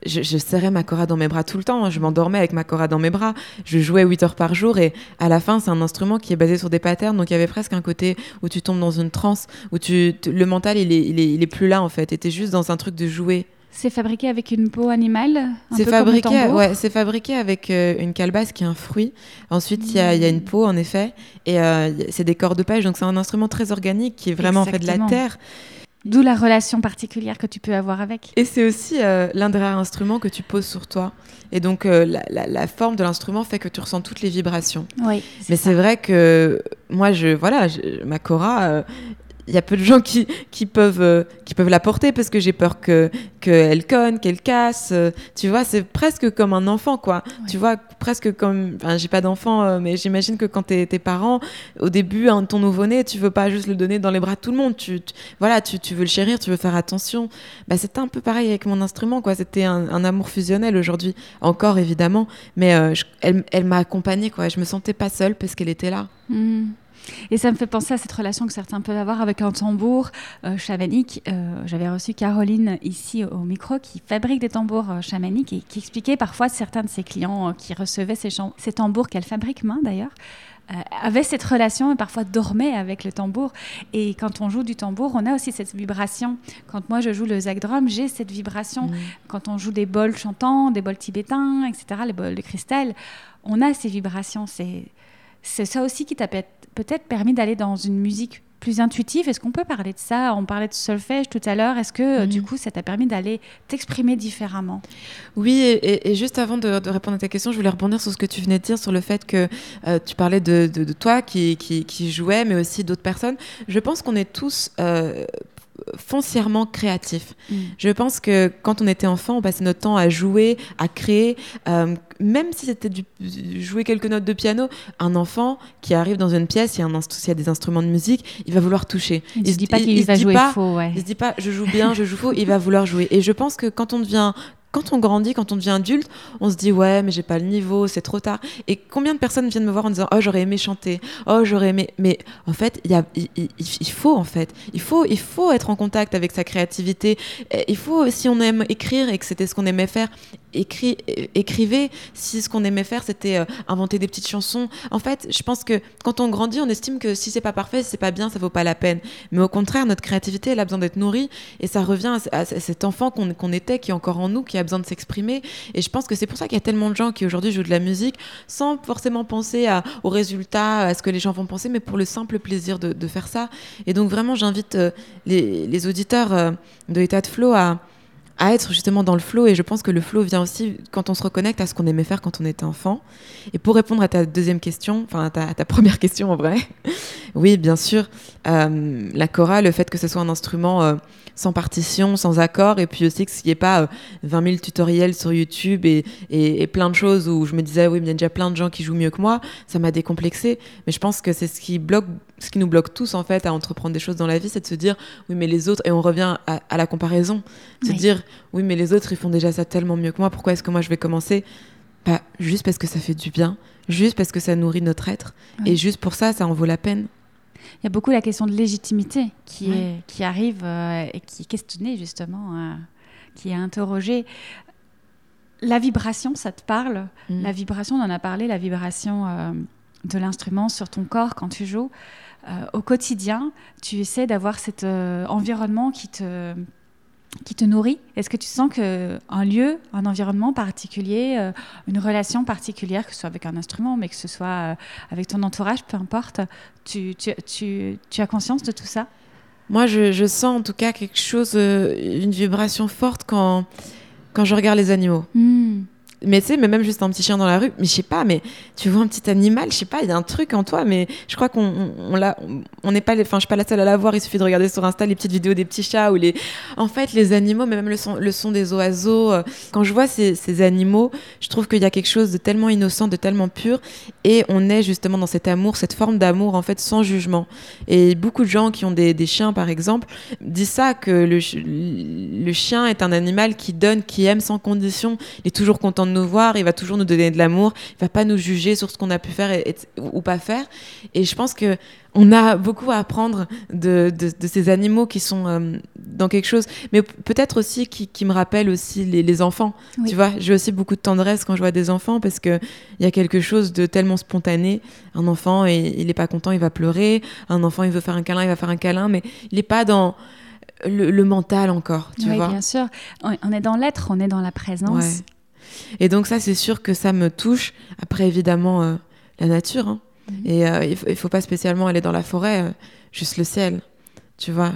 je, je, serrais ma cora dans mes bras tout le temps. Je m'endormais avec ma cora dans mes bras. Je jouais 8 heures par jour et à la fin, c'est un instrument qui est basé sur des patterns. Donc il y avait presque un côté où tu tombes dans une transe, où tu, le mental, il est, il est, il est plus là en fait. Et juste dans un truc de jouer. C'est fabriqué avec une peau animale C'est fabriqué, ouais, c'est fabriqué avec euh, une calebasse qui est un fruit. Ensuite, il mmh. y, y, a une peau, en effet, et euh, c'est des corps de pêche. Donc, c'est un instrument très organique qui est vraiment fait de la terre. D'où la relation particulière que tu peux avoir avec. Et c'est aussi euh, l'un des rares instruments que tu poses sur toi. Et donc, euh, la, la, la, forme de l'instrument fait que tu ressens toutes les vibrations. Oui, Mais c'est vrai que moi, je, voilà, je, ma Cora, euh, il y a peu de gens qui, qui peuvent, euh, qui peuvent la porter parce que j'ai peur qu'elle que conne, qu'elle casse. Euh, tu vois, c'est presque comme un enfant, quoi. Ouais. Tu vois, presque comme. Enfin, j'ai pas d'enfant, euh, mais j'imagine que quand t'es tes parents, au début, hein, ton nouveau-né, tu veux pas juste le donner dans les bras de tout le monde. Tu, tu voilà, tu, tu, veux le chérir, tu veux faire attention. Bah, c'était un peu pareil avec mon instrument, quoi. C'était un, un, amour fusionnel aujourd'hui, encore évidemment, mais je, elle, elle m'a accompagnée, quoi. Je me sentais pas seule parce qu'elle était là. Mmh. Et ça me fait penser à cette relation que certains peuvent avoir avec un tambour euh, chamanique. Euh, J'avais reçu Caroline ici au micro qui fabrique des tambours euh, chamaniques et qui expliquait parfois certains de ses clients qui recevaient ces, ces tambours qu'elle fabrique main d'ailleurs avaient cette relation et parfois dormaient avec le tambour. Et quand on joue du tambour, on a aussi cette vibration. Quand moi je joue le zag drum, j'ai cette vibration. Mmh. Quand on joue des bols chantants, des bols tibétains, etc., les bols de cristal, on a ces vibrations. C'est c'est ça aussi qui t'a peut-être permis d'aller dans une musique plus intuitive. Est-ce qu'on peut parler de ça? On parlait de solfège tout à l'heure. Est-ce que, mmh. du coup, ça t'a permis d'aller t'exprimer différemment? Oui, et, et, juste avant de, de, répondre à ta question, je voulais rebondir sur ce que tu venais de dire, sur le fait que euh, tu parlais de, de, de toi qui, qui, qui, jouais, mais aussi d'autres personnes. Je pense qu'on est tous... Euh, foncièrement créatif. Mmh. Je pense que quand on était enfant, on passait notre temps à jouer, à créer. Euh, même si c'était du, jouer quelques notes de piano, un enfant qui arrive dans une pièce, il y a, un il y a des instruments de musique, il va vouloir toucher. Il, il se dit pas qu'il va jouer pas, faux. Ouais. Il se dit pas, je joue bien, je joue faux, il va vouloir jouer. Et je pense que quand on devient quand on grandit, quand on devient adulte, on se dit ouais, mais j'ai pas le niveau, c'est trop tard. Et combien de personnes viennent me voir en disant oh j'aurais aimé chanter, oh j'aurais aimé, mais en fait il faut en fait, il faut être en contact avec sa créativité. Il faut si on aime écrire et que c'était ce qu'on aimait faire, écrit, écrivez. Si ce qu'on aimait faire c'était euh, inventer des petites chansons, en fait je pense que quand on grandit, on estime que si c'est pas parfait, c'est pas bien, ça vaut pas la peine. Mais au contraire, notre créativité elle a besoin d'être nourrie et ça revient à, cet enfant qu'on qu était, qui est encore en nous, qui a besoin de s'exprimer. Et je pense que c'est pour ça qu'il y a tellement de gens qui aujourd'hui jouent de la musique sans forcément penser aux résultats, à ce que les gens vont penser, mais pour le simple plaisir de, faire ça. Et donc vraiment, j'invite euh, les, auditeurs euh, de l'état de flow à, à être justement dans le flow et je pense que le flow vient aussi quand on se reconnecte à ce qu'on aimait faire quand on était enfant. Et pour répondre à ta deuxième question, enfin à ta, première question en vrai, oui bien sûr, euh, la chorale, le fait que ce soit un instrument euh, sans partition, sans accord, et puis aussi qu'il n'y ait pas euh, 20 000 tutoriels sur YouTube et, et, et, plein de choses où je me disais oui mais il y a déjà plein de gens qui jouent mieux que moi, ça m'a décomplexé. Mais je pense que c'est ce qui bloque, ce qui nous bloque tous en fait à entreprendre des choses dans la vie, c'est de se dire oui mais les autres et on revient à, à la comparaison, se oui. dire oui mais les autres ils font déjà ça tellement mieux que moi, pourquoi est-ce que moi je vais commencer? Pas juste parce que ça fait du bien, juste parce que ça nourrit notre être, oui. et juste pour ça ça en vaut la peine. Il y a beaucoup la question de légitimité qui, est, qui arrive et qui est questionnée justement, qui est interrogée. La vibration, ça te parle? Mm. La vibration, on en a parlé, la vibration de l'instrument sur ton corps quand tu joues. au quotidien, tu essaies d'avoir cet environnement qui te qui te nourrit Est-ce que tu sens qu'un lieu, un environnement particulier, euh, une relation particulière, que ce soit avec un instrument, mais que ce soit euh, avec ton entourage, peu importe, tu, tu, tu, tu as conscience de tout ça? Moi, je, je, sens en tout cas quelque chose, euh, une vibration forte quand, quand je regarde les animaux. Hmm mais tu sais, même juste un petit chien dans la rue, mais je sais pas, mais tu vois un petit animal, je sais pas, il y a un truc en toi, mais je crois qu'on on, l'a, on n'est pas, enfin, je suis pas la seule à l'avoir. Il suffit de regarder sur Insta les petites vidéos des petits chats ou les, en fait, les animaux, mais même le son, le son des oiseaux. Euh, quand je vois ces, animaux, je trouve qu'il y a quelque chose de tellement innocent, de tellement pur, et on est justement dans cet amour, cette forme d'amour en fait sans jugement. Et beaucoup de gens qui ont des, des chiens, par exemple, disent ça que le, le chien est un animal qui donne, qui aime sans condition, il est toujours content nous voir, il va toujours nous donner de l'amour, il va pas nous juger sur ce qu'on a pu faire et, ou pas faire. Et je pense que on a beaucoup à apprendre de, de, ces animaux qui sont euh, dans quelque chose, mais peut-être aussi qui, qui, me rappellent aussi les, enfants. Tu vois, j'ai aussi beaucoup de tendresse quand je vois des enfants parce que il y a quelque chose de tellement spontané. Un enfant, et, il est pas content, il va pleurer. Un enfant, il veut faire un câlin, il va faire un câlin, mais il est pas dans le, mental encore, tu oui, vois. bien sûr. On est dans l'être, on est dans la présence. Et donc ça, c'est sûr que ça me touche. Après, évidemment, euh, la nature. Hein. Mhm. Et euh, il, ne faut pas spécialement aller dans la forêt, euh, juste le ciel. Tu vois,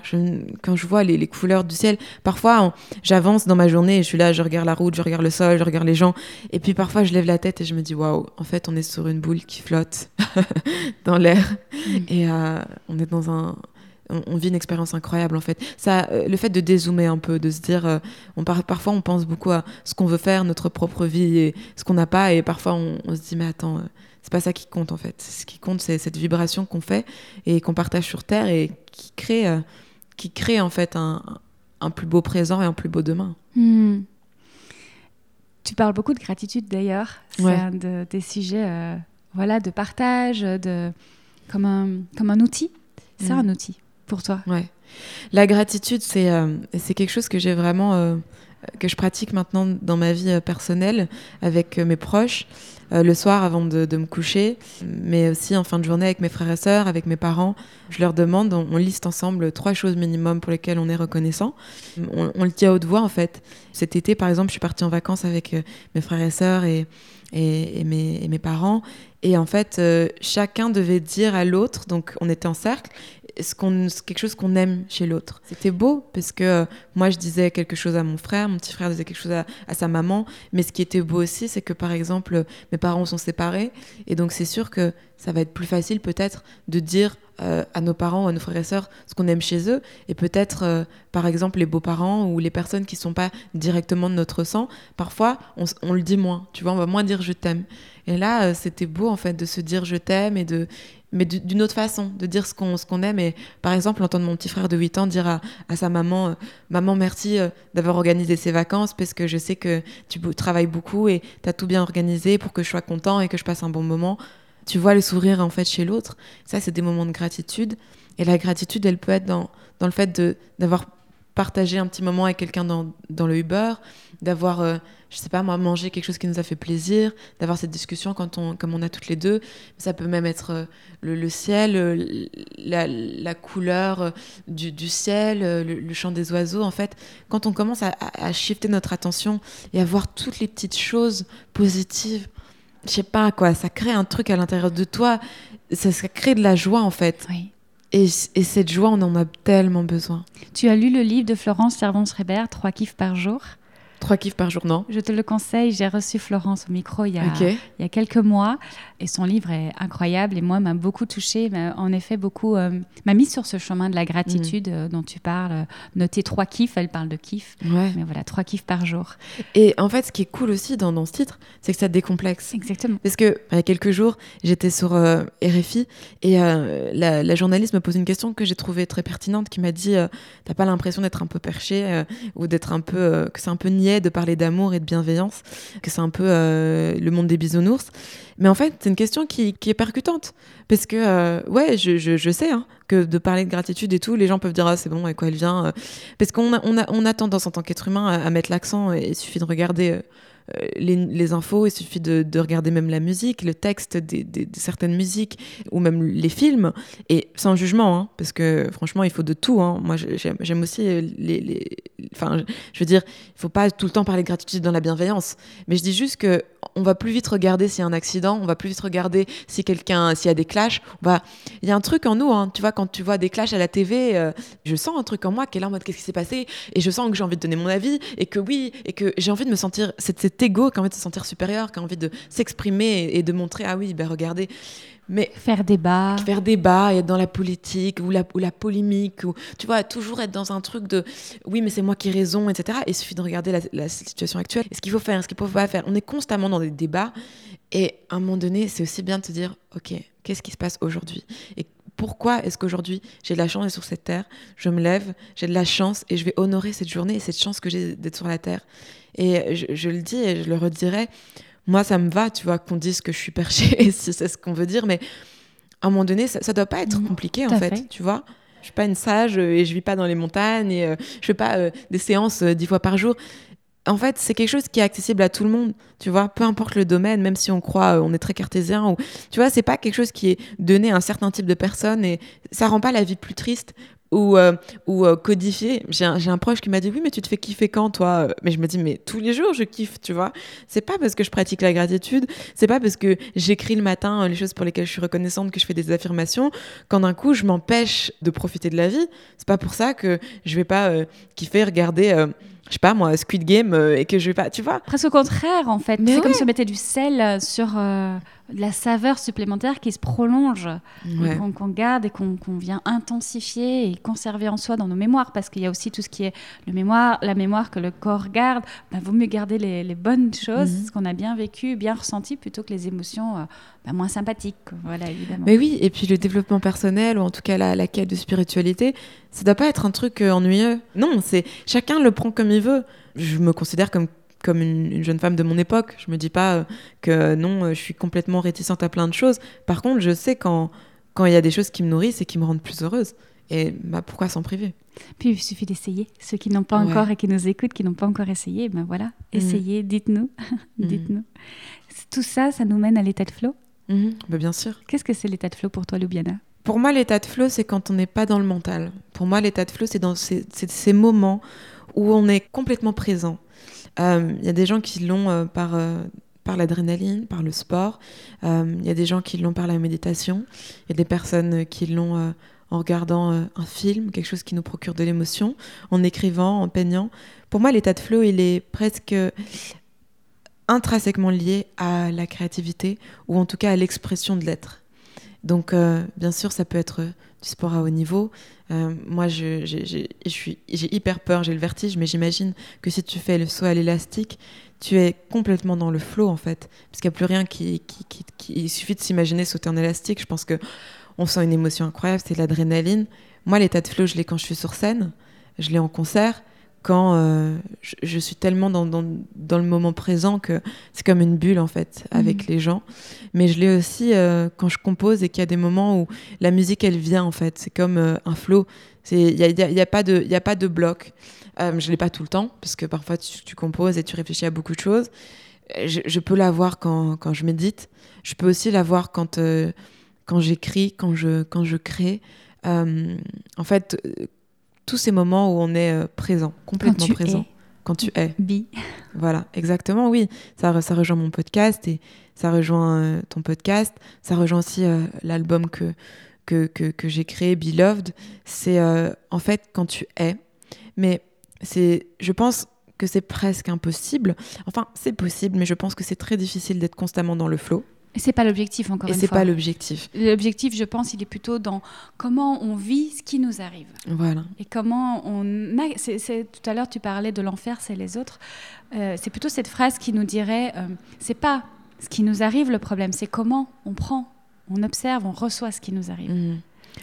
quand je vois les, couleurs du ciel, parfois j'avance dans ma journée et je suis là, je regarde la route, je regarde le sol, je regarde les gens. Et puis parfois je lève la tête et je me dis, waouh, en fait on est sur une boule qui flotte dans l'air. Mhm. Et on est dans un, on, vit une expérience incroyable en fait. Ça, euh, le fait de dézoomer un peu, de se dire, euh, on parfois on pense beaucoup à ce qu'on veut faire, notre propre vie et ce qu'on n'a pas, et parfois on, se dit mais attends, euh, c'est pas ça qui compte en fait. Ce qui compte c'est cette vibration qu'on fait et qu'on partage sur terre et qui crée, qui crée en fait un, plus beau présent et un plus beau demain. Hmm. Tu parles beaucoup de gratitude d'ailleurs. C'est un des sujets, voilà, de partage, de comme un comme un outil. C'est hmm. un outil pour toi Ouais. La gratitude, c'est euh, quelque chose que j'ai vraiment euh, que je pratique maintenant dans ma vie euh, personnelle avec mes proches le soir avant de, de, me coucher, mais aussi en fin de journée avec mes frères et sœurs, avec mes parents. Je leur demande, on, liste ensemble trois choses minimum pour lesquelles on est reconnaissant. On, on, le dit à haute voix en fait. Cet été, par exemple, je suis partie en vacances avec mes frères et sœurs et, et, mes, parents. Et en fait, chacun devait dire à l'autre, donc on était en cercle, ce qu'on, quelque chose qu'on aime chez l'autre. C'était beau parce que euh, moi je disais quelque chose à mon frère, mon petit frère disait quelque chose à, sa maman, mais ce qui était beau aussi, c'est que par exemple mes parents sont séparés et donc c'est sûr que ça va être plus facile peut-être de dire euh, à nos parents, à nos frères et sœurs ce qu'on aime chez eux et peut-être euh, par exemple les beaux-parents ou les personnes qui sont pas directement de notre sang, parfois on, le dit moins, tu vois, on va moins dire je t'aime. Et là, c'était beau en fait de se dire je t'aime et de mais d'une autre façon, de dire ce qu'on aime. Et par exemple, entendre mon petit frère de 8 ans dire à, à sa maman euh, Maman, merci euh, d'avoir organisé ses vacances parce que je sais que tu travailles beaucoup et tu as tout bien organisé pour que je sois content et que je passe un bon moment. Tu vois le sourire en fait chez l'autre. Ça, c'est des moments de gratitude. Et la gratitude, elle peut être dans, dans le fait d'avoir partagé un petit moment avec quelqu'un dans, dans le Uber, d'avoir euh, je sais pas moi, manger quelque chose qui nous a fait plaisir, d'avoir cette discussion quand on, comme on a toutes les deux. Ça peut même être euh, le, ciel, euh, la, couleur euh, du, ciel, le, chant des oiseaux. En fait, quand on commence à, à, shifter notre attention et à voir toutes les petites choses positives, je sais pas quoi, ça crée un truc à l'intérieur de toi. Ça, ça, crée de la joie en fait. Oui. Et, et, cette joie, on en a tellement besoin. Tu as lu le livre de Florence Servan-Schreiber, Trois kiffs par jour? Trois kiffs par jour, non Je te le conseille. J'ai reçu Florence au micro il y, a, il y a quelques mois et son livre est incroyable et moi m'a beaucoup touchée. En effet, beaucoup euh, m'a mis sur ce chemin de la gratitude mm. euh, dont tu parles. Noter trois kiffs, elle parle de kiffs. Mais voilà, trois kiffs par jour. Et en fait, ce qui est cool aussi dans, dans ce titre, c'est que ça décomplexe. Exactement. Parce que il y a quelques jours, j'étais sur euh, RFI et la, la, journaliste me pose une question que j'ai trouvée très pertinente, qui m'a dit "T'as pas l'impression d'être un peu perché ou d'être un peu que c'est un peu niais de parler d'amour et de bienveillance, que c'est un peu euh, le monde des bisounours? Mais en fait, c'est une question qui, est percutante. Parce que, euh, ouais, je, sais hein, que de parler de gratitude et tout, les gens peuvent dire, ah, c'est bon, à quoi elle vient Parce qu'on a, on a, on a tendance en tant qu'être humain à, mettre l'accent, et il suffit de regarder euh, les, infos, il suffit de, regarder même la musique, le texte de certaines musiques ou même les films, et sans jugement, hein, parce que franchement, il faut de tout. Hein. Moi, j'aime aussi les, Enfin, je veux dire, il faut pas tout le temps parler de gratitude dans la bienveillance, mais je dis juste que on va plus vite regarder s'il y a un accident, on va plus vite regarder si quelqu'un, s'il y a des clashs. Il y a un truc en nous, hein. tu vois, quand tu vois des clashs à la TV, euh, je sens un truc en moi qui est là en mode qu'est-ce qui s'est passé, et je sens que j'ai envie de donner mon avis, et que oui, et que j'ai envie de me sentir, cet, cet ego qui a envie de se sentir supérieur, qui a envie de s'exprimer et, de montrer, ah oui, ben regardez. Mais faire débat. Faire débat et être dans la politique ou la, ou la polémique, ou tu vois, toujours être dans un truc de oui, mais c'est moi qui ai raison, etc. Et il suffit de regarder la, situation actuelle. ce qu'il faut faire, ce qu'il ne faut pas faire. On est constamment dans des débats. Et à un moment donné, c'est aussi bien de se dire ok, qu'est-ce qui se passe aujourd'hui? Et pourquoi est-ce qu'aujourd'hui j'ai de la chance d'être sur cette terre? Je me lève, j'ai de la chance et je vais honorer cette journée et cette chance que j'ai d'être sur la terre. Et je, je, le dis et je le redirai moi, ça me va, tu vois, qu'on dise que je suis perché, si c'est ce qu'on veut dire, mais à un moment donné, ça, ne doit pas être compliqué, en fait, tu vois. Je suis pas une sage euh, et je vis pas dans les montagnes et euh, je fais pas euh, des séances dix fois par jour. En fait, c'est quelque chose qui est accessible à tout le monde, tu vois, peu importe le domaine, même si on croit, on est très cartésien, ou, tu vois, c'est pas quelque chose qui est donné à un certain type de personnes et ça rend pas la vie plus triste ou, euh, euh, codifier. J'ai un, un, proche qui m'a dit Oui, mais tu te fais kiffer quand, toi? Mais je me dis Mais tous les jours, je kiffe, tu vois. C'est pas parce que je pratique la gratitude, c'est pas parce que j'écris le matin euh, les choses pour lesquelles je suis reconnaissante que je fais des affirmations, quand d'un coup, je m'empêche de profiter de la vie. C'est pas pour ça que je vais pas kiffer, regarder je sais pas moi, Squid Game et que je vais pas, tu vois. Presque au contraire en fait. C'est comme si on mettait du sel sur la saveur supplémentaire qui se prolonge, qu'on garde et qu'on vient intensifier et conserver en soi dans nos mémoires, parce qu'il y a aussi tout ce qui est le mémoire, la mémoire que le corps garde. Il bah, vaut mieux garder les, bonnes choses, mhm. ce qu'on a bien vécu, bien ressenti, plutôt que les émotions euh, bah, moins sympathiques. Voilà, évidemment. Mais oui, et puis le développement personnel, ou en tout cas la, quête de spiritualité, ça ne doit pas être un truc euh, ennuyeux. Non, c'est chacun le prend comme Je me considère comme comme une, jeune femme de mon époque. Je me dis pas euh, que non, euh, je suis complètement réticente à plein de choses. Par contre, je sais quand quand il y a des choses qui me nourrissent et qui me rendent plus heureuse. Et bah, pourquoi s'en priver? Puis il suffit d'essayer. Ceux qui n'ont pas encore et qui nous écoutent, qui n'ont pas encore essayé, ben voilà, mhm. essayez, dites-nous, mhm. dites-nous. Tout ça, ça nous mène à l'état de flow? Mhm. Bah, bien sûr. Qu'est-ce que c'est l'état de flow pour toi, Loubiana Pour moi, l'état de flow, c'est quand on n'est pas dans le mental. Pour moi, l'état de flow, c'est dans ces, ces moments où on est complètement présent il euh, y a des gens qui l'ont euh, par euh, par l'adrénaline, par le sport. Il y a des gens qui l'ont par la méditation. Il y a des personnes qui l'ont en regardant un film, quelque chose qui nous procure de l'émotion, en écrivant, en peignant. Pour moi, l'état de flow, il est presque intrinsèquement lié à la créativité, ou en tout cas à l'expression de l'être. Donc, bien sûr, ça peut être du sport à haut niveau, euh, moi, je, j'ai hyper peur, j'ai le vertige, mais j'imagine que si tu fais le saut à l'élastique, tu es complètement dans le flow en fait, parce qu'il n'y a plus rien qui, Il suffit de s'imaginer sauter en élastique. Je pense que on sent une émotion incroyable, c'est l'adrénaline. Moi, l'état de flow, je l'ai quand je suis sur scène, je l'ai en concert quand euh, je, suis tellement dans, dans, dans, le moment présent que c'est comme une bulle en fait avec mhm. les gens. Mais je l'ai aussi euh, quand je compose et qu'il y a des moments où la musique elle vient en fait. C'est comme euh, un flow. Il n'y a, y a, pas de, y a pas de bloc. je l'ai pas tout le temps parce que parfois tu, tu, composes et tu réfléchis à beaucoup de choses. Je, je peux l'avoir quand, quand je médite. Je peux aussi l'avoir quand, quand j'écris, quand je, quand je crée. en fait, tous ces moments où on est euh, présent, complètement présent. Quand tu es. Bi. Voilà, exactement, oui. Ça, ça rejoint mon podcast et ça rejoint euh, ton podcast. Ça rejoint aussi euh, l'album que, que, que, j'ai créé, Beloved. C'est en fait quand tu es. Mais c'est, je pense que c'est presque impossible. Enfin, c'est possible, mais je pense que c'est très difficile d'être constamment dans le flow. Et c'est pas l'objectif encore une fois. Et c'est pas l'objectif. L'objectif, je pense, il est plutôt dans comment on vit ce qui nous arrive. Voilà. Et comment on. Tout à l'heure, tu parlais de l'enfer, c'est les autres. Euh, c'est plutôt cette phrase qui nous dirait euh, c'est pas ce qui nous arrive le problème, c'est comment on prend, on observe, on reçoit ce qui nous arrive. Mhm.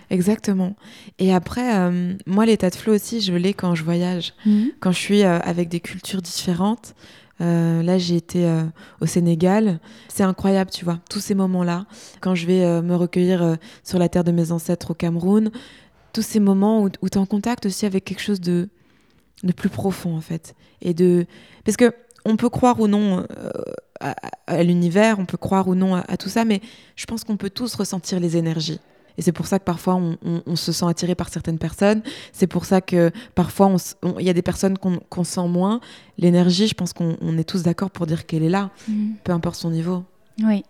Exactement. Et après, euh, moi, l'état de flow aussi, je l'ai quand je voyage, Mhm. quand je suis euh, avec des cultures différentes. Euh, là, j'ai été euh, au Sénégal. C'est incroyable, tu vois, tous ces moments-là. Quand je vais euh, me recueillir sur la terre de mes ancêtres au Cameroun, tous ces moments où, tu es en contact aussi avec quelque chose de, de plus profond, en fait. Et de... Parce que on peut croire ou non à, l'univers, on peut croire ou non à tout ça, mais je pense qu'on peut tous ressentir les énergies. Et c'est pour ça que parfois on, on- on se sent attiré par certaines personnes. C'est pour ça que parfois il y a des personnes qu'on sent moins. L'énergie, je pense qu'on on est tous d'accord pour dire qu'elle est là, Mhm. peu importe son niveau. Oui.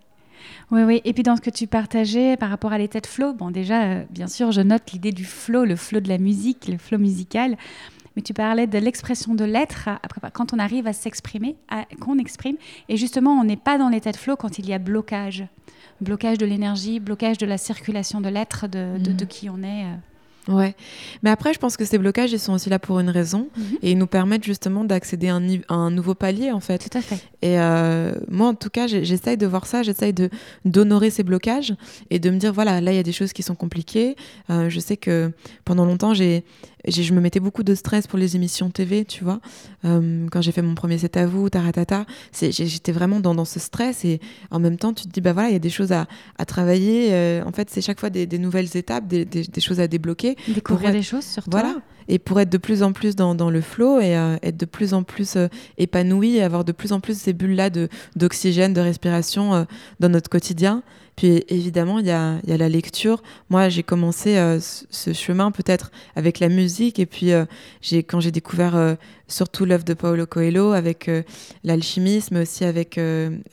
Oui, oui. Et puis dans ce que tu partageais par rapport à l'état de flow, bon déjà, euh, bien sûr, je note l'idée du flow, le flow de la musique, le flow musical. Mais tu parlais de l'expression de l'être, quand on arrive à s'exprimer, qu'on exprime. Et justement, on n'est pas dans l'état de flow quand il y a blocage. Blocage de l'énergie, blocage de la circulation de l'être, de, de- Mhm. de qui on est. euh. Ouais. Mais après, je pense que ces blocages, ils sont aussi là pour une raison. Mhm. Et ils nous permettent justement d'accéder à un, nive- à un nouveau palier, en fait. Tout à fait. Et euh, moi, en tout cas, j'essaye de voir ça, j'essaye de d'honorer ces blocages et de me dire voilà, là, il y a des choses qui sont compliquées. Euh, je sais que pendant longtemps, j'ai- je me mettais beaucoup de stress pour les émissions TV, tu vois. Euh, quand j'ai fait mon premier set à vous, taratata, c'est- j'étais vraiment dans, dans ce stress et en même temps, tu te dis bah voilà, il y a des choses à, à travailler. Euh, en fait, c'est chaque fois des, des nouvelles étapes, des, des- des choses à débloquer. Découvrir Pour- des choses sur toi. Voilà. Et pour être de plus en plus dans, dans le flow et euh, être de plus en plus épanoui et avoir de plus en plus ces bulles-là d'oxygène, de, respiration dans notre quotidien. Puis évidemment, il y a, y a la lecture. Moi, j'ai commencé euh, ce chemin peut-être avec la musique. Et puis, euh, j'ai quand j'ai découvert euh, surtout l'œuvre de Paulo Coelho avec l'alchimisme, aussi avec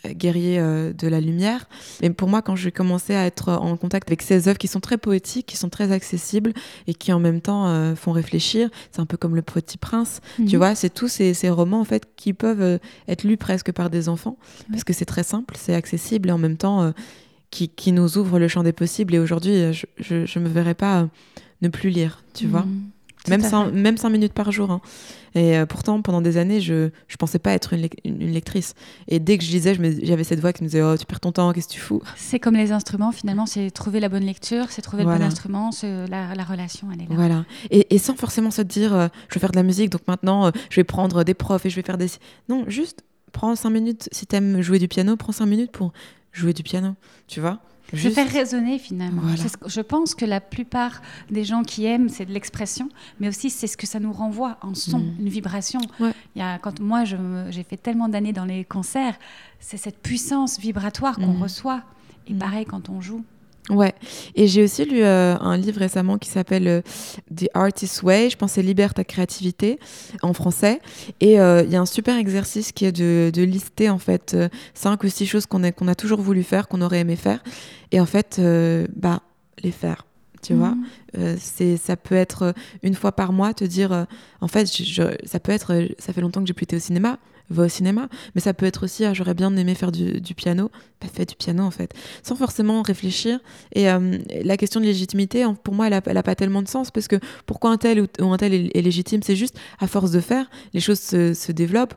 Guerrier de la Lumière. Mais pour moi, quand j'ai commencé à être en contact avec ces œuvres qui sont très poétiques, qui sont très accessibles et qui en même temps font réfléchir, c'est un peu comme Le Petit Prince. Tu Mhm. vois, c'est tous ces, ces romans en fait qui peuvent être lus presque par des enfants parce que c'est très simple, c'est accessible et en même temps qui, qui nous ouvre le champ des possibles. Et aujourd'hui, euh, je, je, je me verrais pas euh, ne plus lire, tu vois. Tout Même cinq, même cinq minutes par jour. hein. Et euh, pourtant, pendant des années, je je pensais pas être une, une- une lectrice. Et dès que je lisais, j'avais cette voix qui me disait Oh, tu perds ton temps, qu'est-ce que tu fous? C'est comme les instruments, finalement, c'est trouver la bonne lecture, c'est trouver le bon instrument, c'est- la, la relation, elle est là. Voilà. Et, et sans forcément se dire euh, Je vais faire de la musique, donc maintenant, euh, je vais prendre des profs et je vais faire des. Non, juste prends cinq minutes. Si t'aimes jouer du piano, prends cinq minutes pour jouer du piano. Tu vois Se Juste- faire résonner finalement. Voilà. C'est ce que- je pense que la plupart des gens qui aiment, c'est de l'expression, mais aussi c'est ce que ça nous renvoie en son, Mm. une vibration. Ouais. Il y a, quand moi j'ai fait tellement d'années dans les concerts, c'est cette puissance vibratoire qu'on Mm. reçoit. Et Mm. pareil quand on joue. Ouais, et j'ai aussi lu euh, un livre récemment qui s'appelle euh, The Artist's Way, je pense c'est Libère ta créativité en français. Et euh, il y a un super exercice qui est de, de lister en fait cinq ou six choses qu'on a, qu'on a toujours voulu faire, qu'on aurait aimé faire, et en fait, bah, les faire. Tu vois. Euh, c'est ça peut être une fois par mois te dire, euh, en fait, je- je- ça peut être, ça fait longtemps que j'ai plus été au cinéma, va au cinéma, mais ça peut être aussi, ah, j'aurais bien aimé faire du, du piano, bah, fais du piano en fait, sans forcément réfléchir. Et euh, la question de légitimité, pour moi, elle a, elle a pas tellement de sens parce que pourquoi un tel ou, ou un tel est, est légitime, c'est juste à force de faire, les choses se, se développent.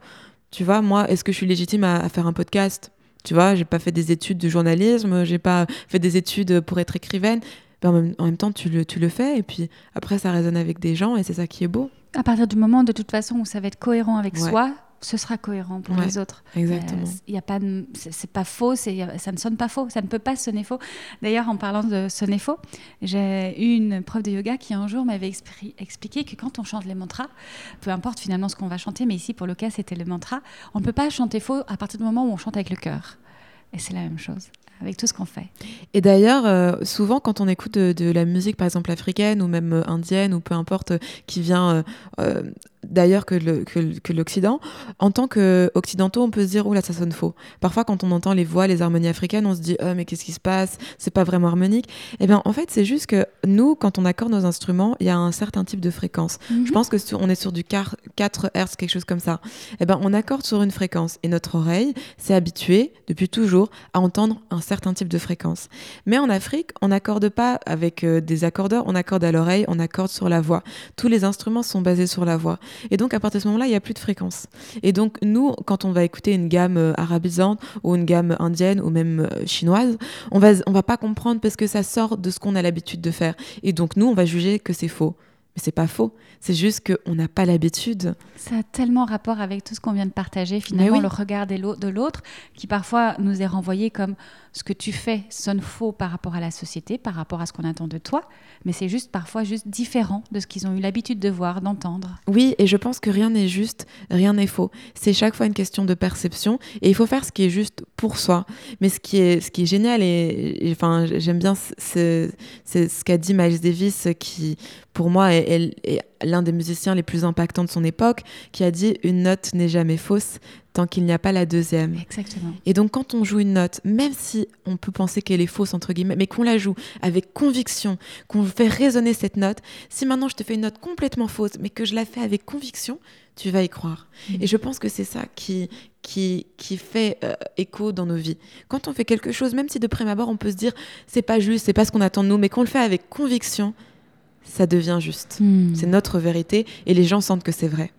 Tu vois, moi, est-ce que je suis légitime à, à faire un podcast? Tu vois, j'ai pas fait des études de journalisme, j'ai pas fait des études pour être écrivaine. Ben, en, même, en même temps, tu le, tu le fais et puis après, ça résonne avec des gens et c'est ça qui est beau. À partir du moment, de toute façon, où ça va être cohérent avec Ouais. soi, ce sera cohérent pour Ouais, les autres. Exactement. Euh, Il y a pas, c'est pas faux, ça ne sonne pas faux, ça ne peut pas sonner faux. D'ailleurs, en parlant de sonner faux, j'ai eu une prof de yoga qui un jour m'avait expri- expliqué que quand on chante les mantras, peu importe finalement ce qu'on va chanter, mais ici pour le cas c'était le mantra, on ne peut pas chanter faux à partir du moment où on chante avec le cœur. Et c'est la même chose avec tout ce qu'on fait. Et d'ailleurs, euh, souvent, quand on écoute de, de la musique, par exemple africaine ou même euh, indienne ou peu importe, euh, qui vient euh, euh, d'ailleurs que l'Occident, en tant qu'occidentaux, on peut se dire, oh là, ça sonne faux. Parfois, quand on entend les voix, les harmonies africaines, on se dit, oh, mais qu'est-ce qui se passe? C'est pas vraiment harmonique. Eh bien, en fait, c'est juste que nous, quand on accorde nos instruments, il y a un certain type de fréquence. Je pense que sur- on est sur du quar- 4 Hz, quelque chose comme ça. Eh ben, on accorde sur une fréquence et notre oreille s'est habituée depuis toujours à entendre un certain type de fréquence. Mais en Afrique, on n'accorde pas avec euh, des accordeurs, on accorde à l'oreille, on accorde sur la voix. Tous les instruments sont basés sur la voix. Et donc, à partir de ce moment-là, il n'y a plus de fréquence. Et donc, nous, quand on va écouter une gamme euh, arabisante ou une gamme indienne ou même euh, chinoise, on va, on va pas comprendre parce que ça sort de ce qu'on a l'habitude de faire. Et donc, nous, on va juger que c'est faux. Mais c'est pas faux. C'est juste qu'on n'a pas l'habitude. Ça a tellement rapport avec tout ce qu'on vient de partager, finalement, le regard de l'autre, qui parfois nous est renvoyé comme ce que tu fais sonne faux par rapport à la société, par rapport à ce qu'on attend de toi, mais c'est juste parfois juste différent de ce qu'ils ont eu l'habitude de voir, d'entendre. Oui, et je pense que rien n'est juste, rien n'est faux. C'est chaque fois une question de perception, et il faut faire ce qui est juste pour soi. Mais ce qui est, ce qui est génial, et, enfin, j'aime bien c'est ce qu'a dit Miles Davis, qui pour moi est, est l'un des musiciens les plus impactants de son époque, qui a dit une note n'est jamais fausse, tant qu'il n'y a pas la deuxième. Exactement. Et donc quand on joue une note, même si on peut penser qu'elle est fausse, entre guillemets, mais qu'on la joue avec conviction, qu'on fait résonner cette note, si maintenant je te fais une note complètement fausse, mais que je la fais avec conviction, tu vas y croire. Mm. Et je pense que c'est ça qui, qui, qui fait euh, écho dans nos vies. Quand on fait quelque chose, même si de prime abord on peut se dire c'est pas juste, c'est pas ce qu'on attend de nous, mais qu'on le fait avec conviction, ça devient juste. Mm. C'est notre vérité et les gens sentent que c'est vrai.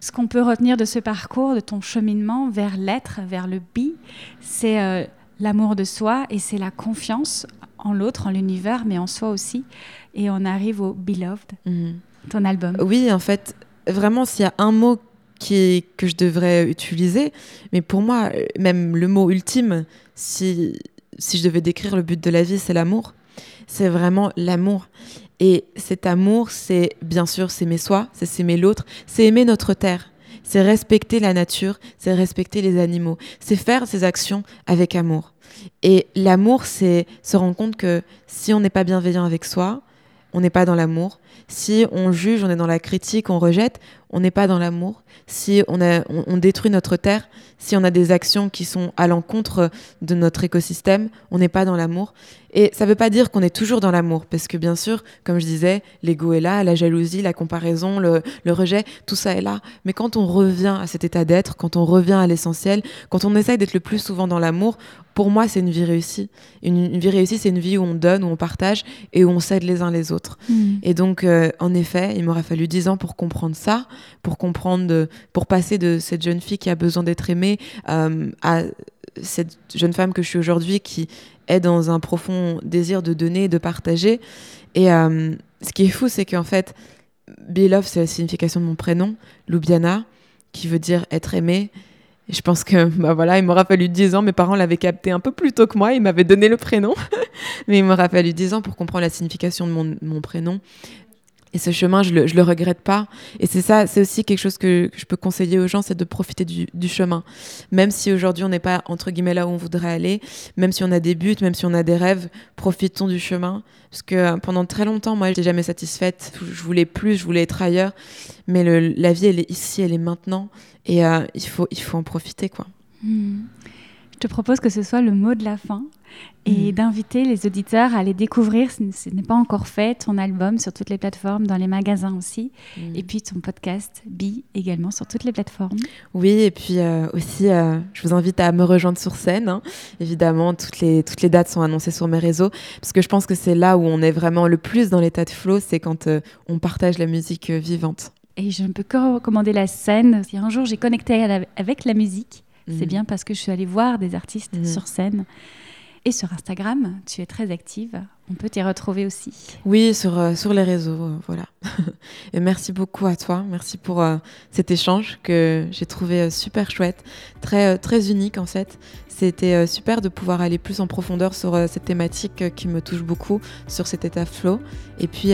Ce qu'on peut retenir de ce parcours, de ton cheminement vers l'être, vers le be, c'est euh, l'amour de soi et c'est la confiance en l'autre, en l'univers, mais en soi aussi. Et on arrive au Beloved, mhm. ton album. Oui, en fait, vraiment, s'il y a un mot qui que je devrais utiliser, mais pour moi, même le mot ultime, si, si je devais décrire le but de la vie, c'est l'amour. C'est vraiment l'amour. Et cet amour, c'est bien sûr s'aimer soi, c'est s'aimer l'autre, c'est aimer notre terre, c'est respecter la nature, c'est respecter les animaux, c'est faire ses actions avec amour. Et l'amour, c'est se rendre compte que si on n'est pas bienveillant avec soi, on n'est pas dans l'amour. Si on juge, on est dans la critique, on rejette, on n'est pas dans l'amour. Si on, on, détruit notre terre, si on a des actions qui sont à l'encontre de notre écosystème, on n'est pas dans l'amour. Et ça ne veut pas dire qu'on est toujours dans l'amour, parce que bien sûr, comme je disais, l'ego est là, la jalousie, la comparaison, le, rejet, tout ça est là. Mais quand on revient à cet état d'être, quand on revient à l'essentiel, quand on essaye d'être le plus souvent dans l'amour, pour moi, c'est une vie réussie. Une, vie réussie, c'est une vie où on donne, où on partage et où on s'aide les uns les autres. Mm. Et donc, en effet, il m'aurait fallu dix ans pour comprendre ça, pour comprendre, pour passer de cette jeune fille qui a besoin d'être aimée euh, à cette jeune femme que je suis aujourd'hui qui est dans un profond désir de donner, de partager. Et euh, ce qui est fou, c'est qu'en fait, Love, c'est la signification de mon prénom, Lubiana, qui veut dire être aimé. Et je pense que, bah voilà, il m'aura fallu 10 ans. Mes parents l'avaient capté un peu plus tôt que moi. Ils m'avaient donné le prénom. Mais il m'aura fallu 10 ans pour comprendre la signification de mon prénom. Et ce chemin, je le, le regrette pas. Et c'est ça, c'est aussi quelque chose que, je peux conseiller aux gens, c'est de profiter du, chemin. Même si aujourd'hui on n'est pas, entre guillemets, là où on voudrait aller, même si on a des buts, même si on a des rêves, profitons du chemin. Parce que euh, pendant très longtemps, moi, je n'étais jamais satisfaite. Je voulais plus, je voulais être ailleurs. Mais la vie, elle est ici, elle est maintenant. Et euh, il, faut, il faut en profiter, quoi. Hmm. Je te propose que ce soit le mot de la fin et mm. d'inviter les auditeurs à aller découvrir, ce n'est pas encore fait, ton album sur toutes les plateformes, dans les magasins aussi, mm. et puis ton podcast Bi également sur toutes les plateformes. Oui, et puis euh, aussi, euh, je vous invite à me rejoindre sur scène. Hein. Évidemment, toutes les, toutes les dates sont annoncées sur mes réseaux, parce que je pense que c'est là où on est vraiment le plus dans l'état de flow, c'est quand euh, on partage la musique vivante. Et je ne peux que recommander la scène. Si un jour j'ai connecté avec la musique, c'est mm. bien parce que je suis allée voir des artistes sur scène. Et sur Instagram, tu es très active. On peut t'y retrouver aussi. Oui, sur, euh, sur les réseaux, euh, voilà. et merci beaucoup à toi. Merci pour euh, cet échange que j'ai trouvé super chouette, très, très unique en fait. C'était super de pouvoir aller plus en profondeur sur cette thématique qui me touche beaucoup, sur cet état flow. Et puis,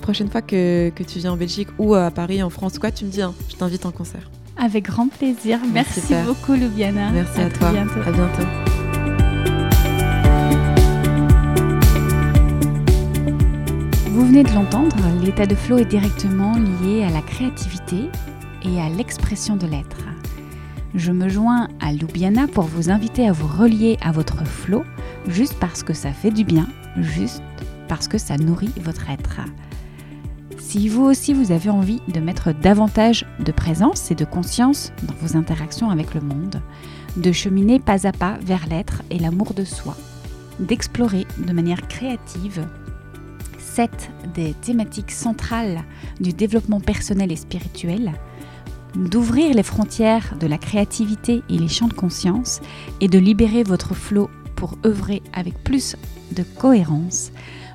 prochaine fois que, que, tu viens en Belgique ou à Paris, en France, quoi, tu me dis, hein, je t'invite en concert. Avec grand plaisir. Merci, beaucoup, Loubiana. Merci à, à toi. Bientôt. À bientôt. Vous venez de l'entendre, l'état de flow est directement lié à la créativité et à l'expression de l'être. Je me joins à Loubiana pour vous inviter à vous relier à votre flow, juste parce que ça fait du bien, juste parce que ça nourrit votre être. Si vous aussi vous avez envie de mettre davantage de présence et de conscience dans vos interactions avec le monde, de cheminer pas à pas vers l'être et l'amour de soi, d'explorer de manière créative sept des thématiques centrales du développement personnel et spirituel, d'ouvrir les frontières de la créativité et les champs de conscience et de libérer votre flot pour œuvrer avec plus de cohérence,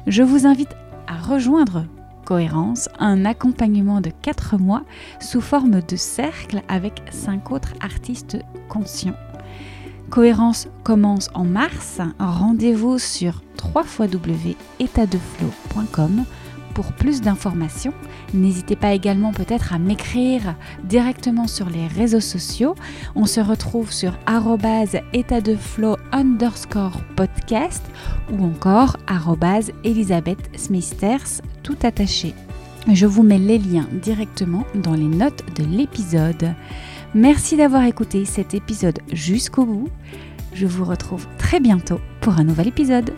je vous invite à rejoindre Cohérence, un accompagnement de 4 mois sous forme de cercle avec 5 autres artistes conscients. Cohérence commence en mars. Rendez-vous sur www.étatdeflow.com pour plus d'informations. N'hésitez pas également peut-être à m'écrire directement sur les réseaux sociaux. On se retrouve sur étatdeflow underscore podcast ou encore Elisabeth Smithers tout attaché. Je vous mets les liens directement dans les notes de l'épisode. Merci d'avoir écouté cet épisode jusqu'au bout. Je vous retrouve très bientôt pour un nouvel épisode.